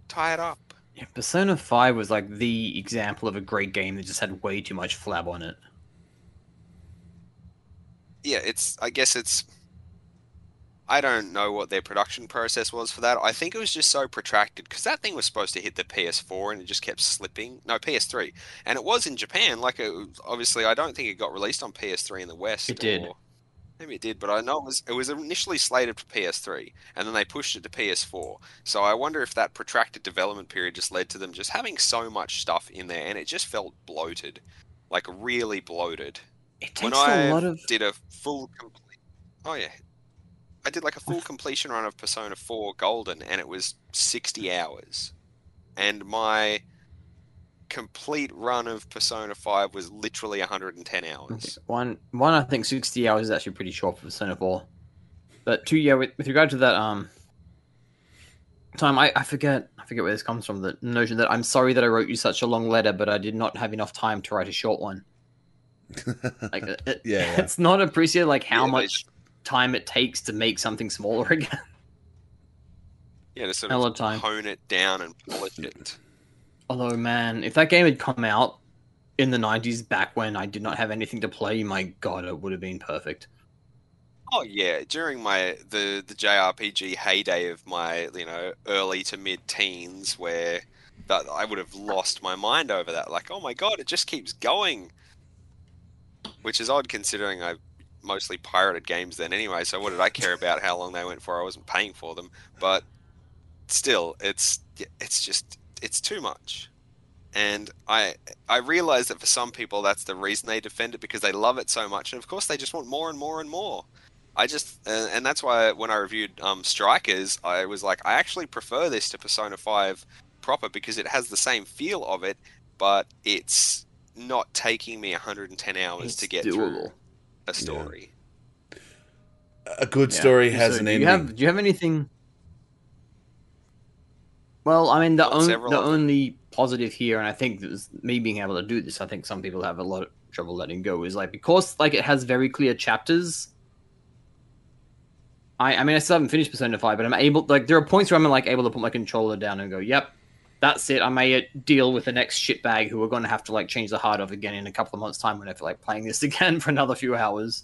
tie it up. Yeah, Persona 5 was like the example of a great game that just had way too much flab on it. yeah, it's. I guess it's. I don't know what their production process was for that. I think it was just so protracted because that thing was supposed to hit the PS4 and it just kept slipping. No, PS3, and it was in Japan. Like, it, obviously, I don't think it got released on PS3 in the West. It did. or- Maybe it did, but I know it was. It was initially slated for PS3, and then they pushed it to PS4. So I wonder if that protracted development period just led to them just having so much stuff in there, and it just felt bloated, like really bloated It when takes I a lot of. did a full complete, oh yeah, I did like a full completion run of Persona 4 Golden, and it was 60 hours, and my complete run of Persona 5 was literally 110 hours. One, one, I think 60 hours is actually pretty short for Persona 4. But two, yeah, with, with regard to that um time, I, I forget I forget where this comes from. The notion that I'm sorry that I wrote you such a long letter, but I did not have enough time to write a short one. Like, it, it- Yeah, yeah. it's not appreciated like how Yeah, they much time it takes to make something smaller again. Yeah, to sort of of time. hone it down and polish it. Although, man, if that game had come out in the 90s, back when I did not have anything to play, my god, it would have been perfect. Oh yeah, during my the the JRPG heyday of my you know early to mid teens, where that I would have lost my mind over that. Like, oh my god, it just keeps going. which is odd considering I mostly pirated games then anyway. So what did I care about how long they went for? I wasn't paying for them, but still, it's it's just it's too much. And I I realize that for some people that's the reason they defend it because they love it so much, and of course they just want more and more and more. I just and, and that's why when I reviewed um, Strikers, I was like, I actually prefer this to Persona Five proper because it has the same feel of it, but it's not taking me 110 hours It's to get doable. through a story. A good Yeah. story So has an do ending. You have, do you have anything? Well, I mean, the, on, the only positive here, and I think this, is me being able to do this, I think some people have a lot of trouble letting go, is like because like it has very clear chapters. I, I mean, I still haven't finished Persona Five, but I'm able. Like, there are points where I'm like able to put my controller down and go, "Yep, that's it." I may uh, deal with the next shitbag who we're going to have to like change the heart of again in a couple of months' time when I feel like playing this again for another few hours.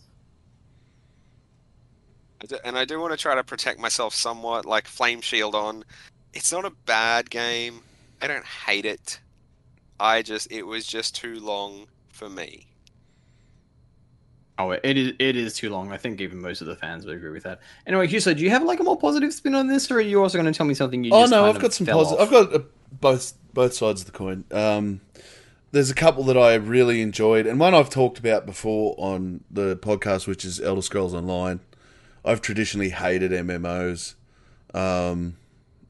And I do want to try to protect myself somewhat, like Flame Shield on. It's not a bad game. I don't hate it. I just it was just too long for me. Oh, it is. It is too long. I think even most of the fans would agree with that. Anyway, Hewso, do you have like a more positive spin on this, or are you also going to tell me something you? Oh just no, kind I've of got some fell positive. off? I've got uh, both both sides of the coin. Um, there's a couple that I really enjoyed, and one I've talked about before on the podcast, which is Elder Scrolls Online. I've traditionally hated MMOs. Um,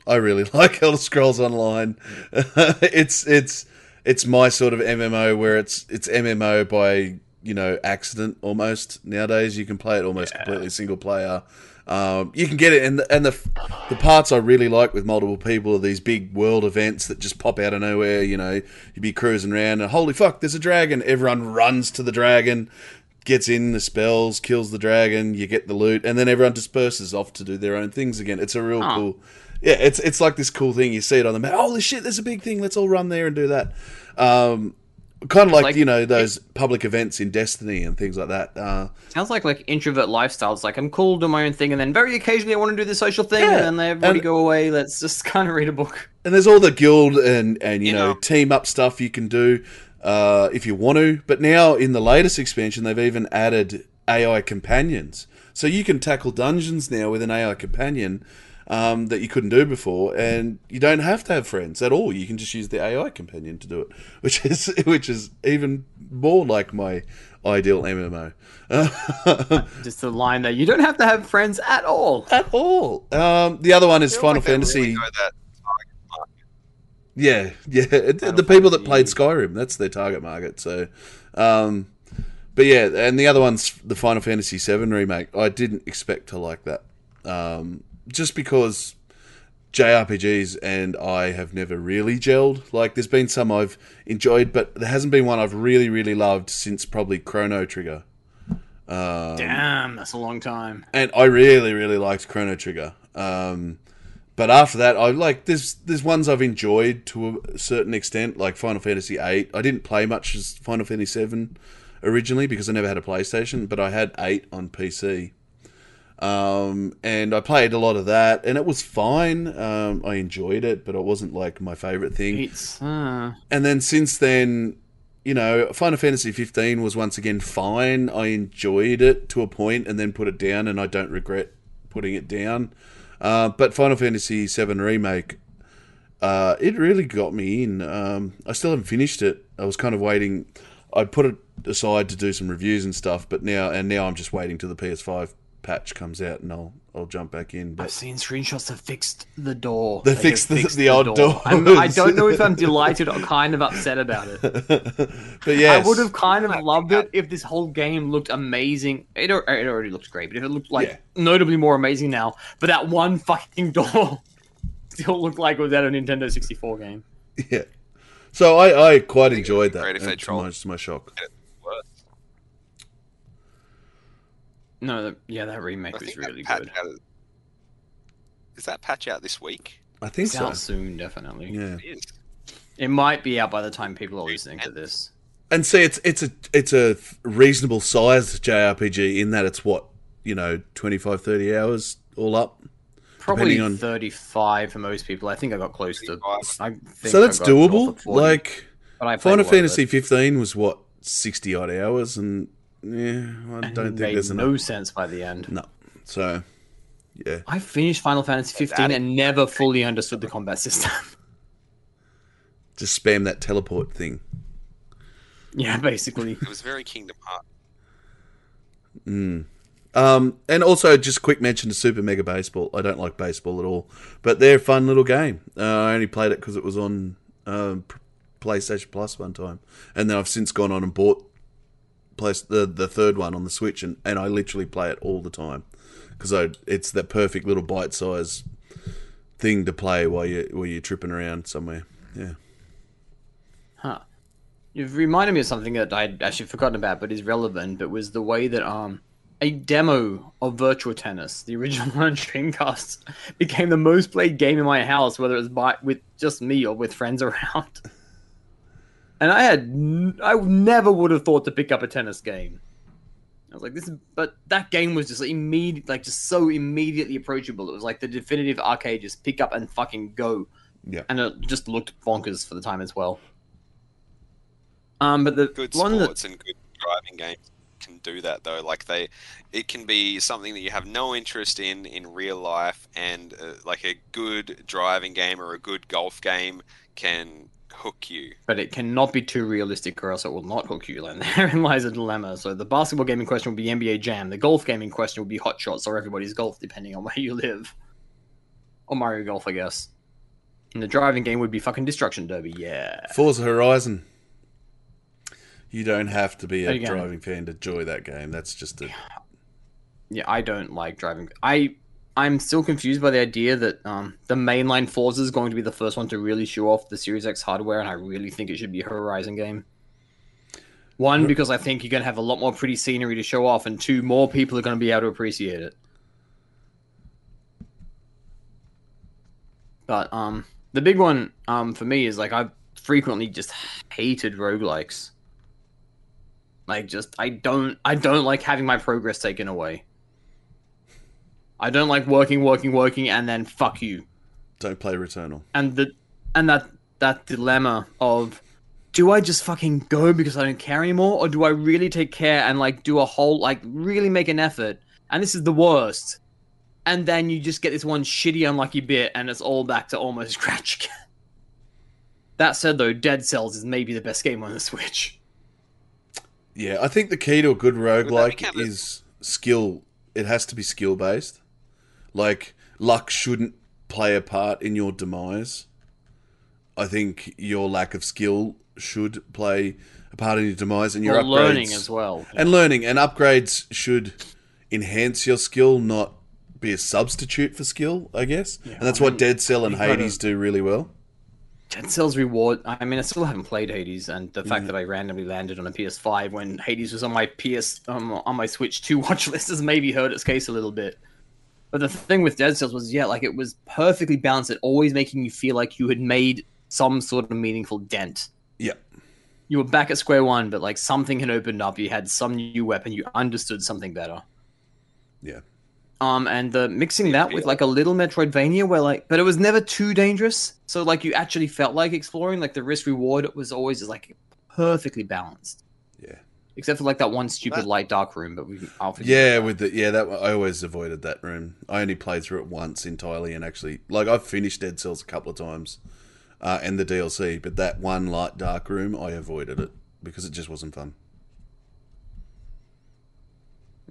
I really like Elder Scrolls Online. it's it's it's my sort of MMO where it's it's MMO by you know accident almost. Nowadays, you can play it almost completely single player. Um, you can get it, and the, and the the parts I really like with multiple people are these big world events that just pop out of nowhere. You know, you'd be cruising around, and holy fuck, there's a dragon! Everyone runs to the dragon, gets in the spells, kills the dragon, you get the loot, and then everyone disperses off to do their own things again. It's a real cool. Yeah, it's it's like this cool thing. You see it on the map. Holy shit, there's a big thing. Let's all run there and do that. Um, kind of like, Like, you know those public events in Destiny and things like that. Uh, Sounds like like introvert lifestyles. Like I'm cool, do my own thing, and then very occasionally I want to do the social thing, Yeah, and then everybody and- go away. Let's just kind of read a book. and there's all the guild and and you, You know, know- team up stuff you can do uh, if you want to. But now in the latest expansion, they've even added AI companions, so you can tackle dungeons now with an AI companion. Um, that you couldn't do before, and you don't have to have friends at all. You can just use the AI companion to do it, which is which is even more like my ideal MMO. Just a line there. You don't have to have friends at all. at all. Um, the other one is Final like Fantasy. really go that target market. Yeah, yeah. Final the people that played Skyrim, that's their target market. So, um, but yeah, and the other one's the Final Fantasy VII remake. I didn't expect to like that, um, just because JRPGs and I have never really gelled. Like, there's been some I've enjoyed, but there hasn't been one I've really, really loved since probably Chrono Trigger. Um, Damn, that's a long time. and I really, really liked Chrono Trigger. Um, but after that, I like there's there's ones I've enjoyed to a certain extent, like Final Fantasy VIII. I didn't play much as Final Fantasy VII originally because I never had a PlayStation, but I had eight on PC. Um, and I played a lot of that, and it was fine. Um, I enjoyed it, but it wasn't like my favorite thing uh, and then since then, you know, Final Fantasy 15 was once again fine. I enjoyed it to a point, and then put it down, and I don't regret putting it down. Uh, but Final Fantasy 7 remake, uh, it really got me in. Um, I still haven't finished it. I was kind of waiting. I put it aside to do some reviews and stuff, but now and now I'm just waiting till the PS5 patch comes out, and I'll I'll jump back in. But I've seen screenshots that fixed the door. They Like, fixed the- it the odd door. I'm- I don't know if I'm delighted or kind of upset about it. but yeah, I would have kind of loved it if this whole game looked amazing. It, it already looks great, but if it looked like Yeah. notably more amazing now, but that one fucking door still looked like it was out of a Nintendo 64 game. Yeah. So I, I quite enjoyed that. great if they uh, to, my, to my shock. No, the, yeah, that remake I was really good. out is- Is that patch out this week? I think It's so. out soon, definitely. Yeah. It is. It might be out by the time people are listening to this. And see, it's it's a it's a reasonable sized JRPG in that it's what you know 25, 30 hours all up. Probably on- 35 for most people. I think I got close to. I think So that's I doable. 40, Like but I Final a lot of Fantasy fifteen was what sixty odd hours, and Yeah, I and don't think made there's no enough. sense by the end. No. So, yeah. I finished Final Fantasy 15 and never fully understood the combat system. Just spam that teleport thing. yeah, basically. It was very Kingdom Hearts. Mm. Um, and also, just quick mention to Super Mega Baseball. I don't like baseball at all, but they're a fun little game. Uh, I only played it because it was on um, P- PlayStation Plus one time, and then I've since gone on and bought place the the third one on the Switch, and, and I literally play it all the time because it's that perfect little bite size thing to play while you while you're tripping around somewhere. Yeah. Huh. You've reminded me of something that I'd actually forgotten about, but is relevant. But was the way that um a demo of Virtual Tennis, the original one on Dreamcast, became the most played game in my house, whether it was by with just me or with friends around. And I had n- I never would have thought to pick up a tennis game. I was like, this is, but that game was just immediate, like just so immediately approachable. It was like the definitive arcade, just pick up and fucking go. Yeah. And it just looked bonkers for the time as well. Um, but the Good one that sports and good driving games can do that though. Like they, it can be something that you have no interest in in real life, and uh, like a good driving game or a good golf game can hook you. but it cannot be too realistic or else it will not hook you. And therein lies a dilemma. So the basketball game in question will be NBA Jam. The golf game in question will be Hot Shots or Everybody's Golf, depending on where you live. Or Mario Golf, I guess. And the driving game would be fucking Destruction Derby, yeah. Forza Horizon. You don't have to be a Again. driving fan to enjoy that game. That's just a Yeah, I don't like driving. I I'm still confused by the idea that um, the mainline Forza is going to be the first one to really show off the Series X hardware, and I really think it should be a Horizon game. One, because I think you're going to have a lot more pretty scenery to show off, and two, more people are going to be able to appreciate it. But um, the big one um for me is like I've frequently just hated roguelikes. Like just I don't I don't like having my progress taken away. I don't like working, working, working, and then fuck you. don't play Returnal. And the and that that dilemma of do I just fucking go because I don't care anymore, or do I really take care and like do a whole like really make an effort? And this is the worst. And then you just get this one shitty unlucky bit, and it's all back to almost scratch again. That said, though, Dead Cells is maybe the best game on the Switch. Yeah, I think the key to a good Would that roguelike is skill. It has to be skill based. Like luck shouldn't play a part in your demise. I think your lack of skill should play a part in your demise and your Or upgrades learning as well. and learning and upgrades should enhance your skill, not be a substitute for skill. I guess, and that's I what mean, Dead Cell and Hades do really well. Dead Cells reward. I mean, I still haven't played Hades, and the fact that I randomly landed on a PS5 when Hades was on my PS um, on my Switch 2 watch list has maybe hurt its case a little bit. But the thing with Dead Cells was, yeah, like it was perfectly balanced, at always making you feel like you had made some sort of meaningful dent. Yeah, You were back at square one, but like something had opened up. You had some new weapon. You understood something better. yeah. Um, and the mixing that with like a little Metroidvania, where like, but it was never too dangerous. So like, you actually felt like exploring. Like the risk reward was always just like perfectly balanced, Yeah. Except for like that one stupid That- light dark room. But we, I'll forget Yeah, that. with the yeah that I always avoided that room. I only played through it once entirely, and actually, like I've finished Dead Cells a couple of times, uh, and the DLC, but that one light dark room, I avoided it because it just wasn't fun.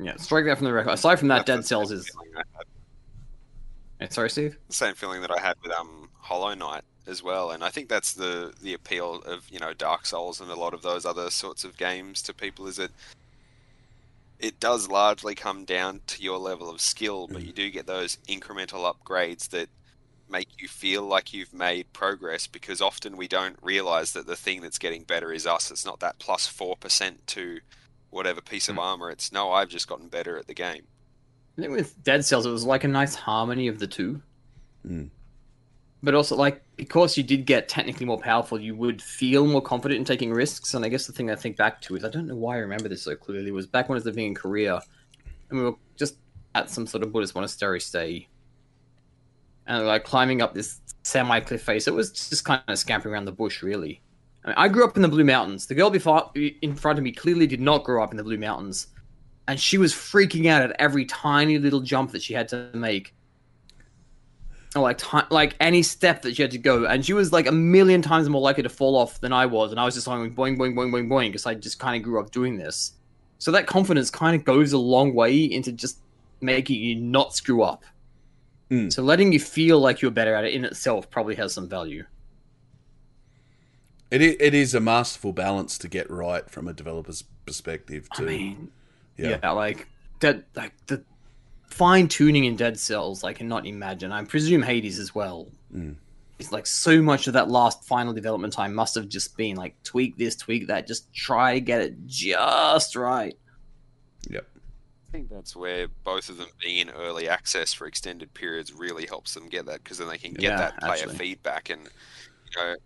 yeah. Strike that from the record. Aside from that, That's Dead Cells is. feeling I had- eh, Sorry, Steve. the same feeling that I had with um Hollow Knight as well, and I think that's the the appeal of you know Dark Souls and a lot of those other sorts of games to people is that it does largely come down to your level of skill, but you do get those incremental upgrades that make you feel like you've made progress because often we don't realize that the thing that's getting better is us. It's not that plus 4% to whatever piece of Mm. armor. It's no, I've just gotten better at the game. I think with Dead Cells, it was like a nice harmony of the two. Mm. But also, like, because you did get technically more powerful, you would feel more confident in taking risks. And I guess the thing I think back to is I don't know why I remember this so clearly was back when I was living in Korea, and we were just at some sort of Buddhist monastery stay, and like climbing up this semi cliff face. It was just kind of scampering around the bush, really. I, mean, I grew up in the Blue Mountains. The girl before in front of me clearly did not grow up in the Blue Mountains, and she was freaking out at every tiny little jump that she had to make. Or like ti like any step that she had to go, and she was like a million times more likely to fall off than I was, and I was just going boing boing boing boing boing because I just kind of grew up doing this. So that confidence kind of goes a long way into just making you not screw up. Mm. So letting you feel like you're better at it in itself probably has some value. It it is a masterful balance to get right from a developer's perspective I mean, yeah. yeah, like that, like the fine tuning in Dead Cells, I cannot imagine. I presume Hades as well. Mm. It's like so much of that last final development time must have just been like tweak this, tweak that, just try to get it just right. Yep. I think that's where both of them being in early access for extended periods really helps them get that because then they can get Yeah, that player actually. feedback and you know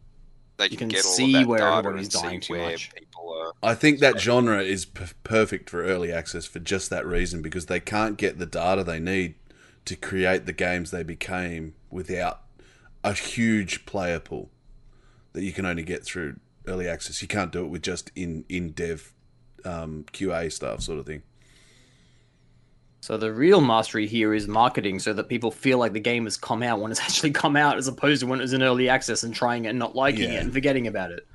they You can, can get see of that where data everybody's and see dying too where much. people are. I think that genre is p- perfect for early access for just that reason because they can't get the data they need to create the games they became without a huge player pool that you can only get through early access. You can't do it with just in in dev um, QA stuff, sort of thing. So the real mastery here is marketing, so that people feel like the game has come out when it's actually come out, as opposed to when it was in early access and trying it and not liking Yeah. it and forgetting about it.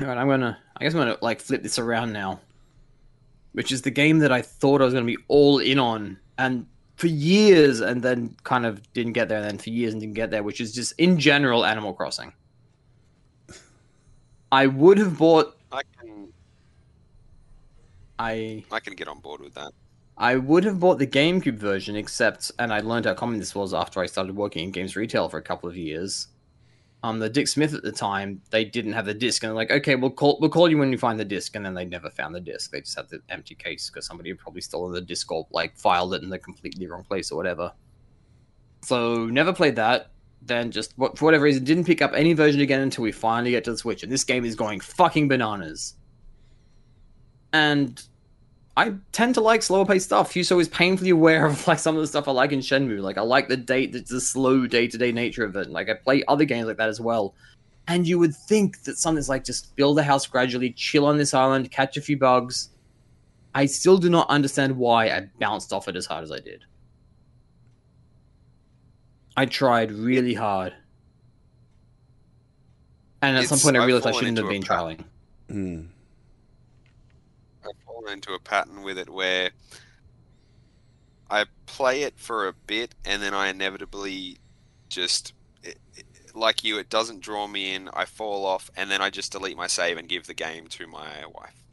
All right, I'm gonna. I guess I'm gonna like flip this around now, which is the game that I thought I was gonna be all in on, and for years, and then kind of didn't get there, and then for years and didn't get there, which is just in general Animal Crossing. I would have bought. I I can get on board with that. I would have bought the GameCube version, except, and I learned how common this was after I started working in games retail for a couple of years. Um, the Dick Smith at the time, they didn't have the disc, and they're like, okay, we'll call we'll call you when you find the disc, and then they never found the disc. They just had the empty case because somebody had probably stolen the disc or like filed it in the completely wrong place or whatever. So never played that. Then just for whatever reason didn't pick up any version again until we finally get to the Switch, and this game is going fucking bananas. And I tend to like slower paced stuff. Hewso is painfully aware of like some of the stuff I like in Shenmue. Like I like the date, the, the slow day to day nature of it. Like I play other games like that as well. And you would think that something's like just build a house gradually, chill on this island, catch a few bugs. I still do not understand why I bounced off it as hard as I did. I tried really hard. And at some point I realized I shouldn't have been trap. trying. Mm. Fallen into a pattern with it where I play it for a bit and then I inevitably just it, it- like you it doesn't draw me in I fall off and then I just delete my save and give the game to my wife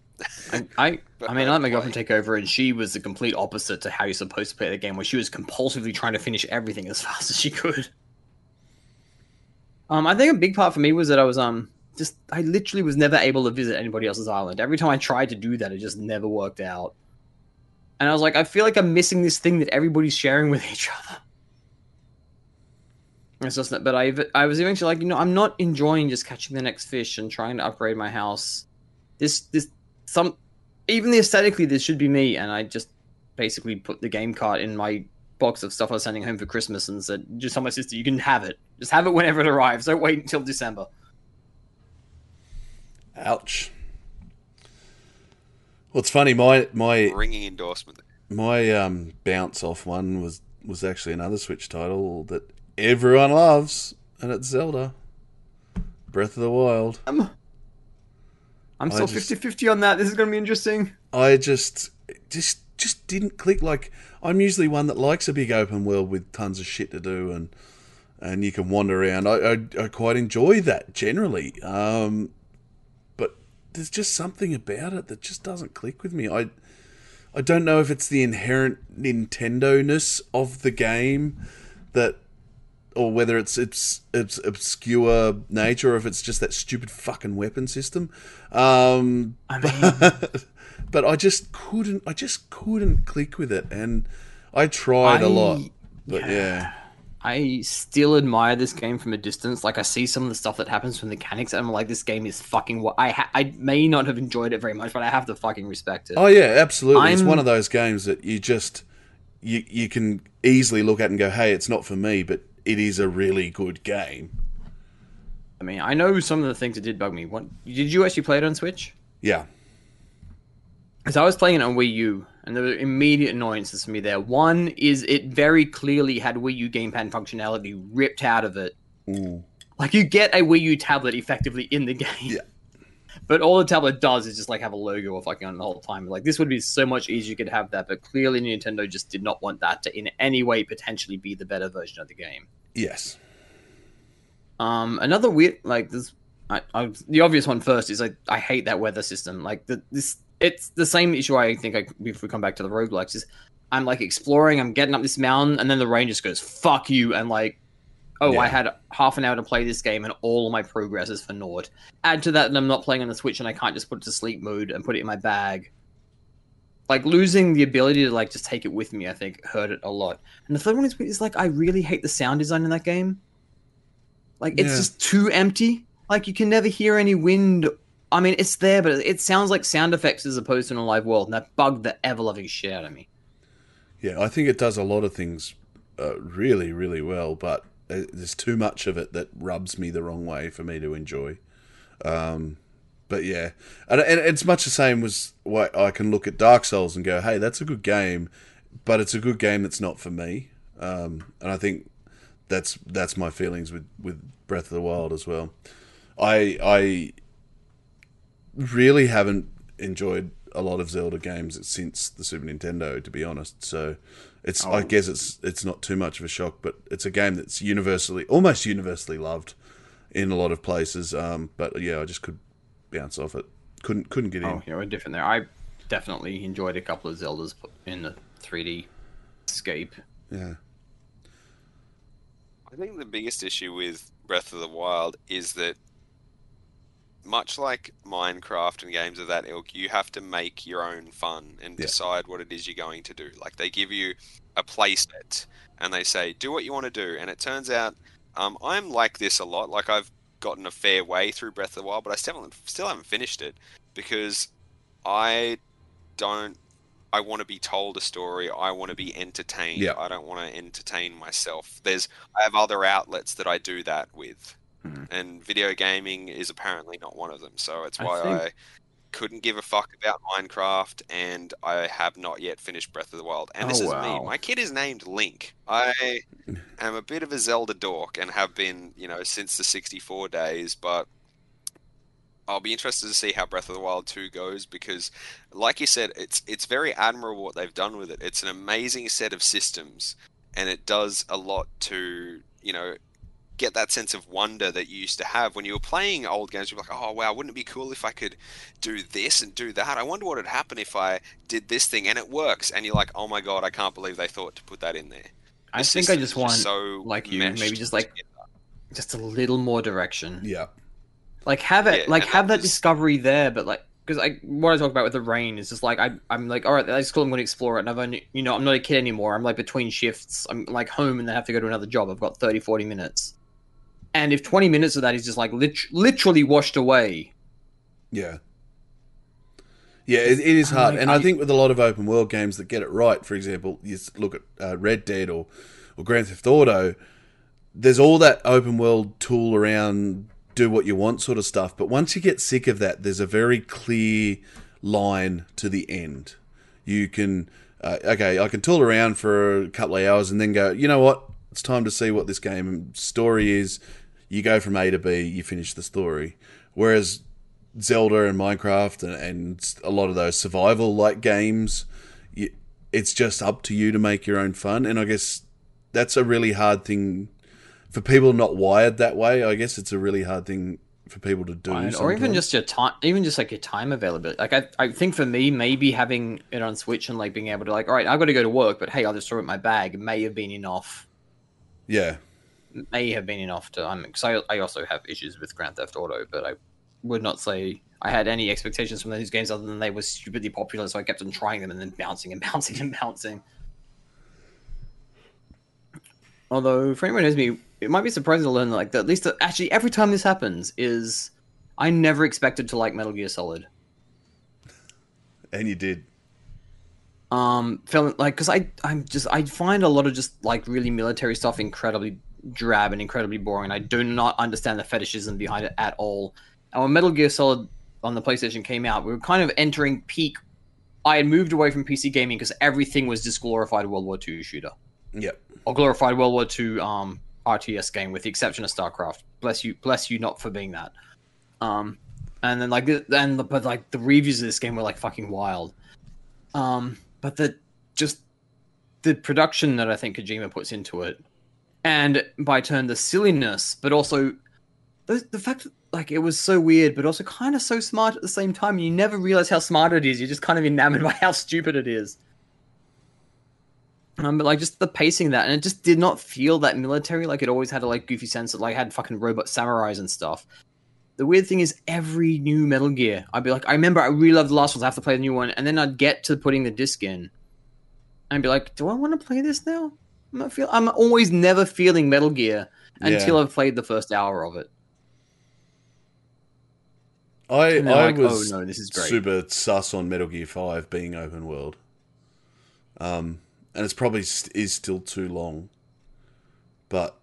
I, I, I mean, I I let my girlfriend take over, and she was the complete opposite to how you're supposed to play the game, where she was compulsively trying to finish everything as fast as she could. Um, I think a big part for me was that I was um just I literally was never able to visit anybody else's island. Every time I tried to do that, it just never worked out. And I was like, I feel like I'm missing this thing that everybody's sharing with each other. It's just that, but I, I was eventually like, you know, I'm not enjoying just catching the next fish and trying to upgrade my house. This, this, some, even the aesthetically, this should be me. And I just basically put the game cart in my box of stuff I was sending home for Christmas and said, just tell my sister, you can have it. Just have it whenever it arrives. Don't wait until December. Ouch. Well, it's funny. My my ringing endorsement my um, bounce off one was was actually another Switch title that everyone loves, and it's Zelda. Breath of the Wild. I'm, I'm still just- 50 50 on that. This is going to be interesting. I just just just didn't click. Like I'm usually one that likes a big open world with tons of shit to do and and you can wander around. I I, I quite enjoy that generally. Um, but there's just something about it that just doesn't click with me. I I don't know if it's the inherent Nintendo ness of the game that or whether it's its its obscure nature or if it's just that stupid fucking weapon system. Um, I mean, but I just couldn't. I just couldn't click with it, and I tried a I- lot. But yeah, I still admire this game from a distance. Like I see some of the stuff that happens from the mechanics, and I'm like, this game is fucking. What I ha- I may not have enjoyed it very much, but I have to fucking respect it. oh yeah, absolutely. It's I'm- one of those games that you just you you can easily look at and go, "Hey, it's not for me," but it is a really good game. I mean, I know some of the things that did bug me. What did you actually play it on Switch? Yeah. Because I was playing it on Wii U, and there were immediate annoyances for me there. One is it very clearly had Wii U gamepad functionality ripped out of it. Ooh. Like you get a Wii U tablet effectively in the game. Yeah. But all the tablet does is just like have a logo of fucking on the whole time. Like this would be so much easier you could have that, but clearly Nintendo just did not want that to in any way potentially be the better version of the game. Yes. Um, another weird like this, I, I, the obvious one first is like I hate that weather system. Like the, this, it's the same issue. I think I, if we come back to the roguelikes is I'm like exploring, I'm getting up this mountain, and then the rain just goes fuck you, and like, oh, I had half an hour to play this game, and all of my progress is for naught. Add to that, that I'm not playing on the Switch, and I can't just put it to sleep mode and put it in my bag. Like losing the ability to like just take it with me, I think hurt it a lot. And the third one is, is like I really hate the sound design in that game. Like it's Yeah. just too empty. Like you can never hear any wind. I mean, it's there, but it sounds like sound effects as opposed to in a live world, and that bugged the ever loving shit out of me. Yeah, I think it does a lot of things uh, really, really well, but uh, there's too much of it that rubs me the wrong way for me to enjoy. Um, but yeah, and, and it's much the same as what I can look at Dark Souls and go, "Hey, that's a good game," but it's a good game that's not for me. Um, and I think that's that's my feelings with, with Breath of the Wild as well. I I really haven't enjoyed a lot of Zelda games since the Super Nintendo, to be honest. So it's I Oh. guess it's it's not too much of a shock, but it's a game that's universally almost universally loved in a lot of places. Um, but yeah, I just could bounce off it. Couldn't couldn't get in. Oh, yeah, we're different there. I definitely enjoyed a couple of Zeldas in the 3D scape. Yeah. I think the biggest issue with Breath of the Wild is that, much like Minecraft and games of that ilk, you have to make your own fun and Yeah. decide what it is you're going to do. Like they give you a playset and they say, "Do what you want to do," and it turns out um, I'm like this a lot. Like I've gotten a fair way through Breath of the Wild, but I still haven't, still haven't finished it because I don't. I want to be told a story. I want to be entertained. Yeah. I don't want to entertain myself. There's I have other outlets that I do that with, Mhm. and video gaming is apparently not one of them. So it's I why think- I couldn't give a fuck about Minecraft, and I have not yet finished Breath of the Wild. And this Oh, is wow. me. My kid is named Link. I am a bit of a Zelda dork and have been, you know, since the 64 days, but I'll be interested to see how Breath of the Wild 2 goes because like you said, it's it's very admirable what they've done with it. It's an amazing set of systems and it does a lot to, you know, get that sense of wonder that you used to have when you were playing old games. You're like, oh wow, wouldn't it be cool if I could do this and do that? I wonder what would happen if I did this thing and it works. And you're like, oh my god, I can't believe they thought to put that in there. I think I just is want so like you, maybe just like together. just a little more direction. Yeah. Like have it, Yeah, like have that that was- discovery there, but like because I what I talk about with the rain is just like I I'm like all right, that's cool. I'm going to explore it. And I've only you know I'm not a kid anymore. I'm like between shifts. I'm like home and then have to go to another job. I've got 30, 40 minutes. And if 20 minutes of that is just like lit- literally washed away, Yeah. Yeah, it, it is hard, like- and I I- think with a lot of open world games that get it right, for example, you look at uh, Red Dead or or Grand Theft Auto. There's all that open world tool around do what you want sort of stuff, but once you get sick of that, there's a very clear line to the end. You can uh, okay, I can tool around for a couple of hours and then go, you know what? It's time to see what this game story is. You go from A to B, you finish the story. Whereas Zelda and Minecraft and, and a lot of those survival like games, you, it's just up to you to make your own fun. And I guess that's a really hard thing for people not wired that way. I guess it's a really hard thing for people to do. Right, or even just your time, even just like your time availability. Like I, I think for me, maybe having it on Switch and like being able to like, all right, I've got to go to work, but hey, I'll just throw it in my bag. May have been enough. yeah, May have been enough to. I'm because I, I also have issues with Grand Theft Auto, but I would not say I had any expectations from those games other than they were stupidly popular, so I kept on trying them and then bouncing and bouncing and bouncing. Although, for anyone who knows me, it might be surprising to learn that, like that at least actually every time this happens is I never expected to like Metal Gear Solid. and you did. Um, feeling like because I I'm just I find a lot of just like really military stuff incredibly drab and incredibly boring. I do not understand the fetishism behind it at all. And when Metal Gear Solid on the PlayStation came out, we were kind of entering peak. I had moved away from PC gaming because everything was just glorified World War II shooter Yep. or glorified World War II um, RTS game, with the exception of StarCraft. Bless you, bless you, not for being that. Um, and then like then but like the reviews of this game were like fucking wild. Um, but the just the production that I think Kojima puts into it, and by turn the silliness, but also the the fact that like it was so weird, but also kind of so smart at the same time. You never realize how smart it is. You're just kind of enamored by how stupid it is. Um, but like just the pacing that, and it just did not feel that military. Like it always had a like goofy sense that like had fucking robot samurais and stuff. The weird thing is, every new Metal Gear, I'd be like, I remember I really loved the last ones. I have to play the new one, and then I'd get to putting the disc in, and I'd be like, Do I want to play this now? I'm not feel. I'm always never feeling Metal Gear until Yeah. I've played the first hour of it. I I like, was oh no, this is great. super sus on Metal Gear Five being open world. Um, and it's probably st- is still too long, but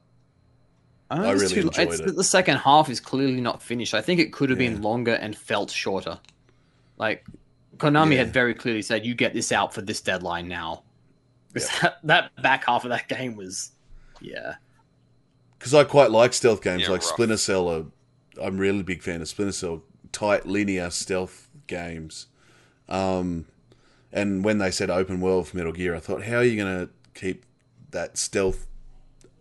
don't I really too- enjoyed it's, it. The second half is clearly not finished. I think it could have Yeah. been longer and felt shorter. Like Konami Yeah. had very clearly said, "You get this out for this deadline now." Because that, that back half of that game was, yeah, because I quite like stealth games Yeah, like rough. Splinter Cell. Are, I'm really big fan of Splinter Cell, tight linear stealth games. Um, and when they said open world for Metal Gear, I thought, how are you going to keep that stealth?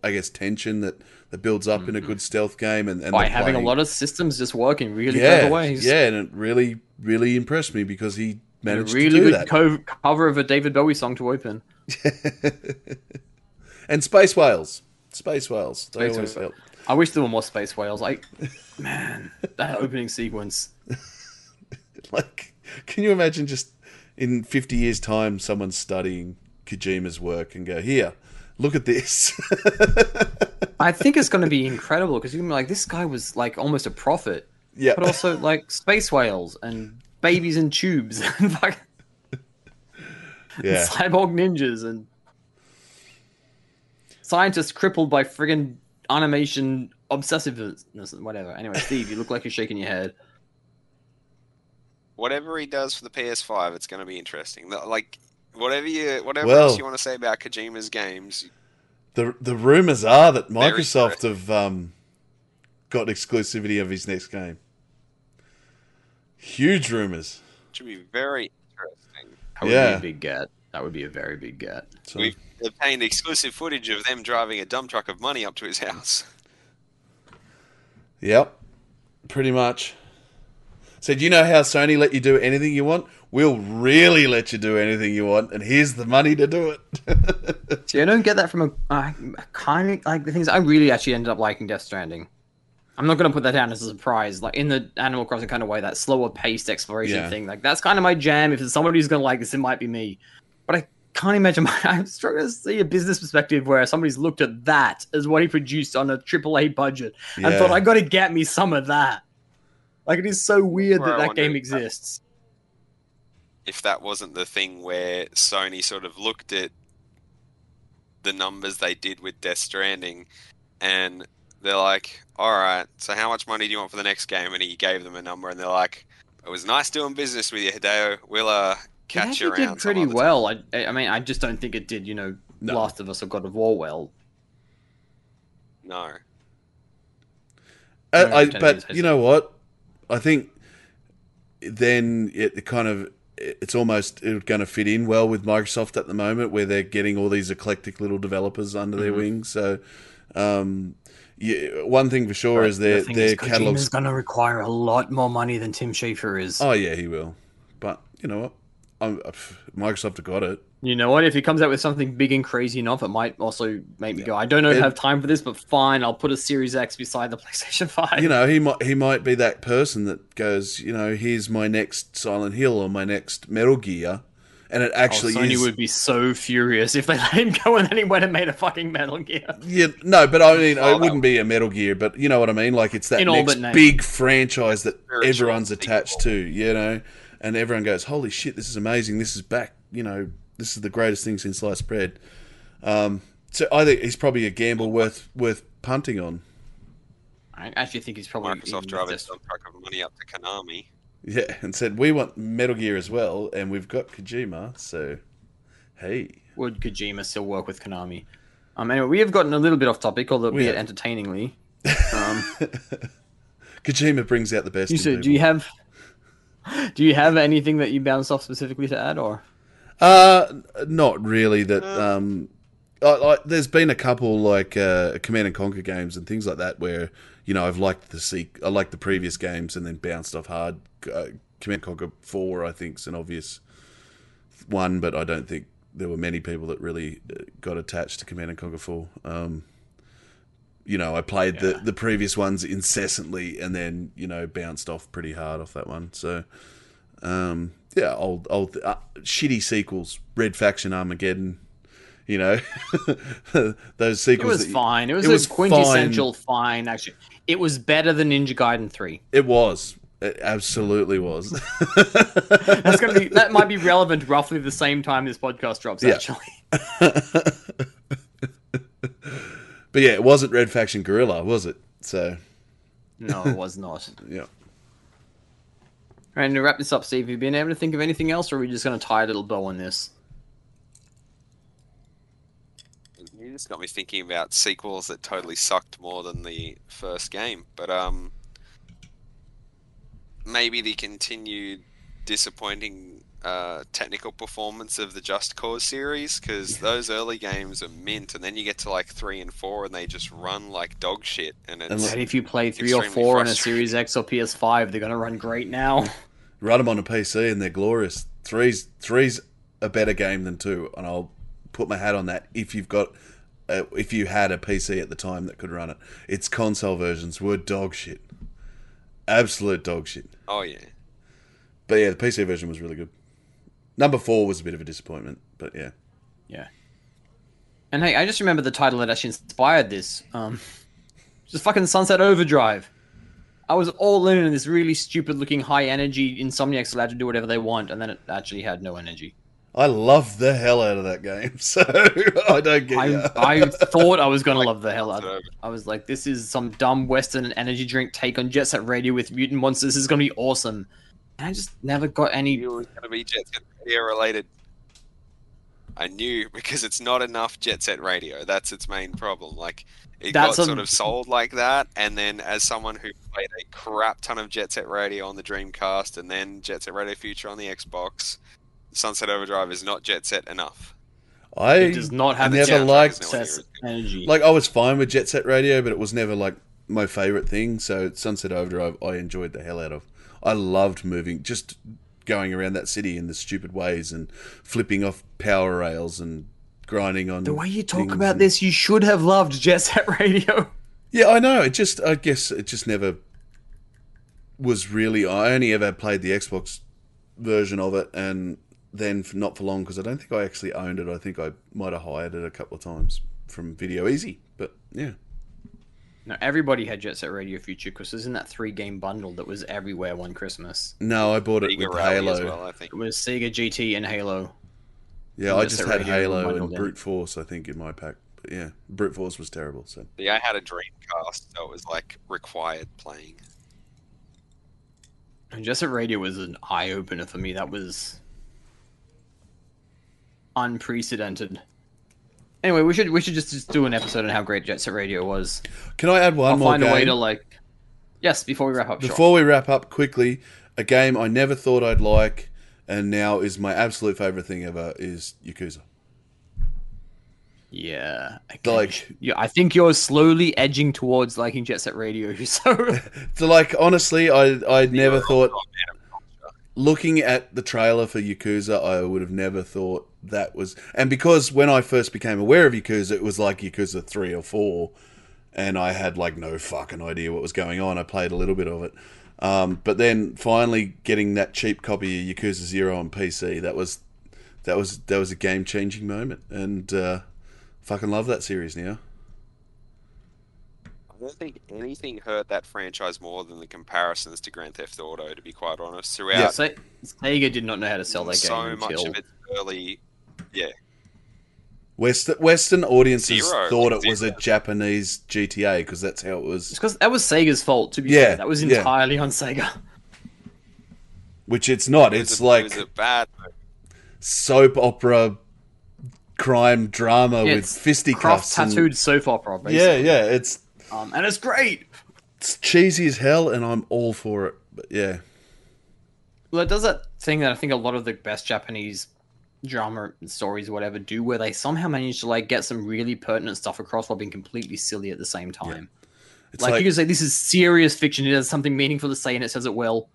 I guess tension that, that builds up in a good stealth game, and, and by the having a lot of systems just working really yeah, clever ways. yeah, and it really really impressed me because he And a managed really to do good that. co- cover of a David Bowie song to open. and space whales, space whales. Space whales. I wish there were more space whales. Like, man, that opening sequence. Like, can you imagine just in 50 years' time, someone studying Kojima's work and go, here, look at this. I think it's going to be incredible because you're be like, this guy was like almost a prophet. yeah. but also like space whales and babies in tubes yeah. cyborg ninjas and scientists crippled by friggin' animation obsessiveness and whatever. Anyway, Steve, you look like you're shaking your head. Whatever he does for the PS5, it's going to be interesting. Like whatever you, whatever Well- else you want to say about Kojima's games, The, the rumors are that Microsoft have um, got exclusivity of his next game. Huge rumors. should be very interesting. That would Yeah. be a big get. That would be a very big get. So, We've obtained exclusive footage of them driving a dump truck of money up to his house. yep. Pretty much. So, do you know how Sony let you do anything you want? We'll really let you do anything you want, and here's the money to do it. See, I don't get that from a I kind of like the things I really actually ended up liking Death Stranding. I'm not going to put that down as a surprise, like in the Animal Crossing kind of way, that slower paced exploration Yeah. thing. Like that's kind of my jam. If there's somebody who's going to like this, it might be me. But I can't imagine. I'm struggling to see a business perspective where somebody's looked at that as what he produced on a AAA budget and Yeah. thought, I got to get me some of that. Like it is so weird Where that I that wonder game exists. If that wasn't the thing where Sony sort of looked at the numbers they did with Death Stranding, and they're like, "All right, so how much money do you want for the next game?" And he gave them a number, and they're like, "It was nice doing business with you, Hideo. We'll uh, catch you actually around." did pretty well. I, I mean, I just don't think it did. You know, No. Last of Us or God of War well. No, I, Uh, I, but you know what? I think then it kind of it's almost it's going to fit in well with Microsoft at the moment, where they're getting all these eclectic little developers under their Mhm. wings. So, um, yeah, one thing for sure is their the their is, catalogs. Going to require a lot more money than Tim Schafer is. Oh yeah, he will. But you know what? I'm, uh, pff, Microsoft have got it. You know what? If he comes out with something big and crazy enough, it might also make me Yeah. go, I don't know It- have time for this, but fine, I'll put a Series X beside the PlayStation 5. You know, he might he might be that person that goes, you know, here's my next Silent Hill or my next Metal Gear, and it Oh, actually Sony is. would be so furious if they let him go and then he went and made a fucking Metal Gear. Yeah, no, but I mean, Oh, it wouldn't be a Metal Gear, but you know what I mean. Like it's that next big franchise that Spiritual everyone's attached sequel. to, you know, and everyone goes, "Holy shit, this is amazing! This is back!" You know, this is the greatest thing since sliced bread. Um, so I think he's probably a gamble worth worth punting on. I actually think he's probably Microsoft driving some truck of money up to Konami. Yeah, and said we want Metal Gear as well, and we've got Kojima. So, hey, would Kojima still work with Konami? Um, anyway, we have gotten a little bit off topic, We albeit entertainingly. Um, Kojima brings out the best. you people. do you have do you have anything that you bounced off specifically to add, or Uh, not really. That um, I, I, there's been a couple like uh, Command and Conquer games and things like that where you know I've liked the seek, I liked the previous games and then bounced off hard. Uh, Command and Conquer Four, I think, is an obvious one, but I don't think there were many people that really uh, got attached to Command and Conquer Four. Um, you know, I played Yeah. the the previous ones incessantly and then you know bounced off pretty hard off that one. So. Um, yeah, old old uh, shitty sequels, Red Faction, Armageddon. You know, those it sequels. was that- fine. It was, it was quintessential fine. Actually, it was better than Ninja Gaiden Three. It was. It absolutely was. That's gonna be that might be relevant roughly the same time this podcast drops. Yeah. Actually, but yeah, it wasn't Red Faction Guerrilla, was it? So no, it was not. yeah. And to wrap this up, Steve, have you been able to think of anything else, or are we just going to tie a little bow on this? You just got me thinking about sequels that totally sucked more than the first game. But um, maybe the continued disappointing uh, technical performance of the Just Cause series, because those early games are mint, and then you get to like three and four, and they just run like dog shit, and it's And if you play three or four on a. Series X or PS5, they're going to run great now. Run them on a PC and they're glorious. Three's three's a better game than two, and I'll put my hat on that. If you've got, uh, if you had a PC at the time that could run it, its console versions were dog shit, absolute dog shit. oh yeah. But yeah, the PC version was really good. Number four was a bit of a disappointment, but yeah. Yeah. And hey, I just remember the title that actually inspired this. Um, just fucking Sunset Overdrive. I was all in in this really stupid looking high energy Insomniac's allowed to do whatever they want, and then it actually had no energy. I love the hell out of that game, so I don't get ya. I, I thought I was gonna love the hell out of it. I was like, this is some dumb Western energy drink take on Jet Set Radio with mutant monsters. This is gonna be awesome. And I just never got any. knew it was going to be Jet Set Radio related. I knew because it's not enough Jet Set Radio. That's its main problem. Like it That's got a- sort of sold like that, and then as someone who played a crap ton of Jet Set Radio on the Dreamcast, and then Jet Set Radio Future on the Xbox, Sunset Overdrive is not Jet Set enough. I It does not have never its liked is nowhere energy. like I was fine with Jet Set Radio, but it was never like my favorite thing. So Sunset Overdrive, I enjoyed the hell out of. I loved moving, just going around that city in the stupid ways and flipping off power rails and grinding on. the way you talk about and- this, you should have loved Jet Set Radio. Yeah, I know. It just, I guess, it just never was really. I only ever played the Xbox version of it, and then for, not for long because I don't think I actually owned it. I think I might have hired it a couple of times from Video Ezy. But yeah, No, everybody had Jet Set Radio Future because it was in that three game bundle that was everywhere one Christmas. no, I bought it Sega with Rally Halo. as well, I think. It was Sega GT and Halo. Yeah, And I just had Radio Halo bundled and. Brute Force. I think in my pack. But yeah, Brute Force was terrible. So Yeah, I had a Dreamcast, so it was like required playing. And Jet Set Radio was an eye opener for me. That was unprecedented. Anyway, we should we should just, just do an episode on how great Jet Set Radio was. can I add one I'll more find game? a way to like. Yes, before we wrap up. Sure. Before we wrap up quickly, a game I never thought I'd like, and now is my absolute favorite thing ever is Yakuza. Yeah. I Like- think- yeah, I think you're slowly edging towards liking Jet Set Radio. So So, like, honestly, I I never thought also a man of culture. Looking at the trailer for Yakuza, I would have never thought that was. And because when I first became aware of Yakuza, it was like Yakuza three or four, and I had like no fucking idea what was going on. I played a little bit of it, um, but then finally getting that cheap copy of Yakuza Zero on PC, that was that was that was a game changing moment, and uh, fucking love that series now. I don't think anything hurt that franchise more than the comparisons to Grand Theft Auto. To be quite honest, throughout Yeah. Se- Sega did not know how to sell that game so until much of its early, yeah, Western Western audiences Zero. thought it was a Japanese GTA because that's how it was. Because that was Sega's fault. To be Yeah, fair, that was yeah. entirely on Sega. Which it's not. It It's was a, like it a bad. soap opera, crime drama Yeah, with fisticuffs. Croft and- tattooed soap opera, basically. Yeah, yeah. It's Um, and it's great. it's cheesy as hell, and I'm all for it. But yeah, Well, it does that thing that I think a lot of the best Japanese drama stories or whatever do, where they somehow manage to like get some really pertinent stuff across while being completely silly at the same time. it's Like, like, you can say this is serious fiction. It has something meaningful to say, and it says it well.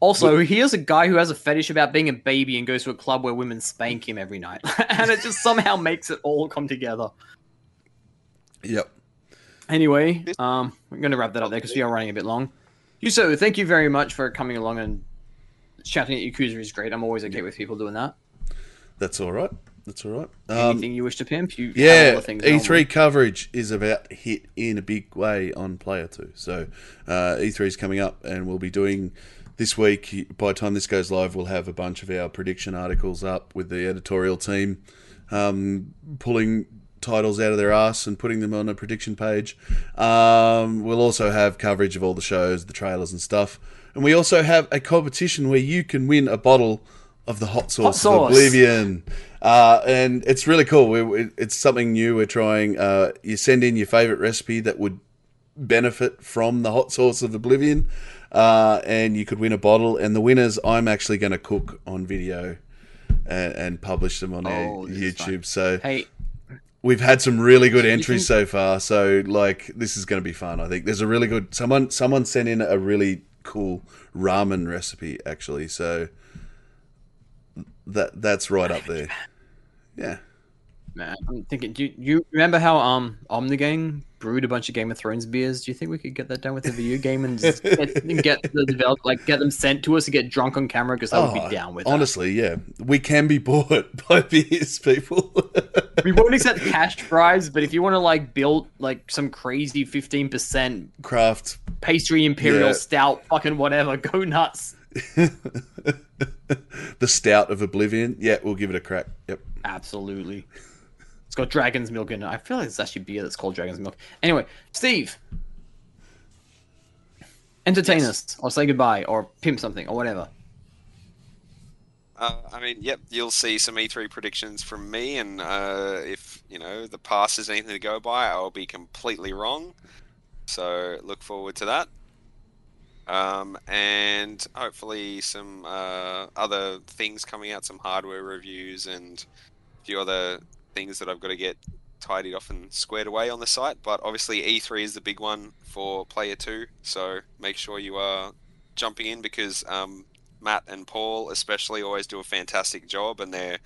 Also, here's a guy who has a fetish about being a baby and goes to a club where women spank him every night, and it just somehow makes it all come together. yep. Anyway, um, we're going to wrap that up there because we are running a bit long. Hewso, thank you very much for coming along and shouting at Yakuza is great. I'm always okay with people doing that. That's all right. That's all right. Um, Anything you wish to pimp? You yeah, all the E3 normal. coverage is about to hit in a big way on Player 2. So uh, E3 is coming up, and we'll be doing this week. By the time this goes live, we'll have a bunch of our prediction articles up with the editorial team um, pulling titles out of their ass and putting them on a prediction page. Um, we'll also have coverage of all the shows, the trailers, and stuff. And we also have a competition where you can win a bottle of the hot sauce, sauce. of Oblivion. Uh, and it's really cool. We, we, it's something new we're trying. Uh, you send in your favorite recipe that would benefit from the hot sauce of Oblivion, uh, and you could win a bottle. And the winners, I'm actually going to cook on video and, and publish them on our Oh, fun. YouTube. So Hey, we've had some really good entries so far. So like, this is going to be fun. I think there's a really good someone. Someone sent in a really cool ramen recipe actually. So that that's right up there. Yeah. Man, I'm thinking. Do you, you remember how um Ommegang brewed a bunch of Game of Thrones beers? Do you think we could get that done with a video game and get, and get the develop like get them sent to us to get drunk on camera? Because I would Oh, be down with that. Honestly, yeah, we can be bought by beers, people. We won't accept cash prize, but if you want to like build like some crazy fifteen percent Craft pastry imperial Yeah. stout, fucking whatever, go nuts. the stout of Oblivion. Yeah, we'll give it a crack. Yep. Absolutely. It's got dragon's milk in it. I feel like it's actually beer that's called dragon's milk. Anyway, Steve, entertain us or say goodbye or pimp something or whatever. Uh, I mean, yep, you'll see some E3 predictions from me, and uh, if you know the past is anything to go by, I'll be completely wrong. So look forward to that. Um, and hopefully some uh, other things coming out, some hardware reviews, and a few other things that I've got to get tidied off and squared away on the site. But obviously, E3 is the big one for Player 2, so make sure you are jumping in because um, Matt and Paul, especially, always do a fantastic job, and they're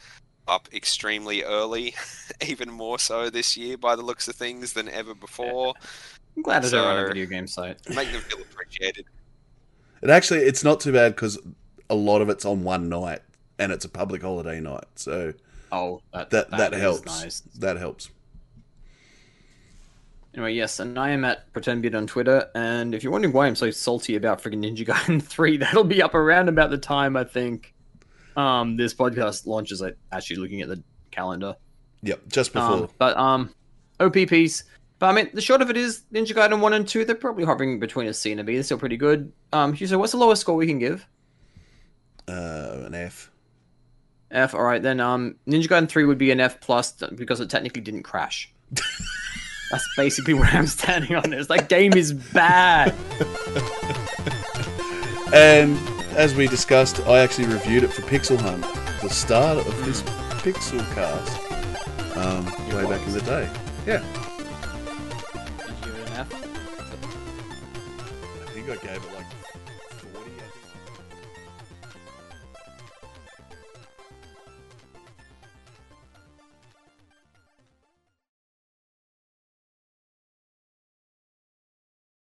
up extremely early, even more so this year by the looks of things than ever before. I'm glad I don't run a video game site. Make them feel appreciated. It actually it's not too bad because a lot of it's on one night and it's a public holiday night, so Oh, that that that, is helps. Nice. That helps. Anyway, yes, and I am at PretendBeard on Twitter, and if you're wondering why I'm so salty about freaking Ninja Gaiden 3, that'll be up around about the time I think um this podcast launches. I actually looking at the calendar. Yep, just before. Um, but um, OPPs. But I mean, the short of it is Ninja Gaiden one and two. They're probably hovering between a C and a B. They're still pretty good. Um, so what's the lowest score we can give? uh, an F. F. All right, then. Um, Ninja Gaiden three would be an F plus because it technically didn't crash. That's basically where I'm standing on this. That game is bad. And as we discussed, I actually reviewed it for Pixel Hunt, the start of this Pixel cast, um, way back in the day. Yeah, Did you give it an F? I think I gave it.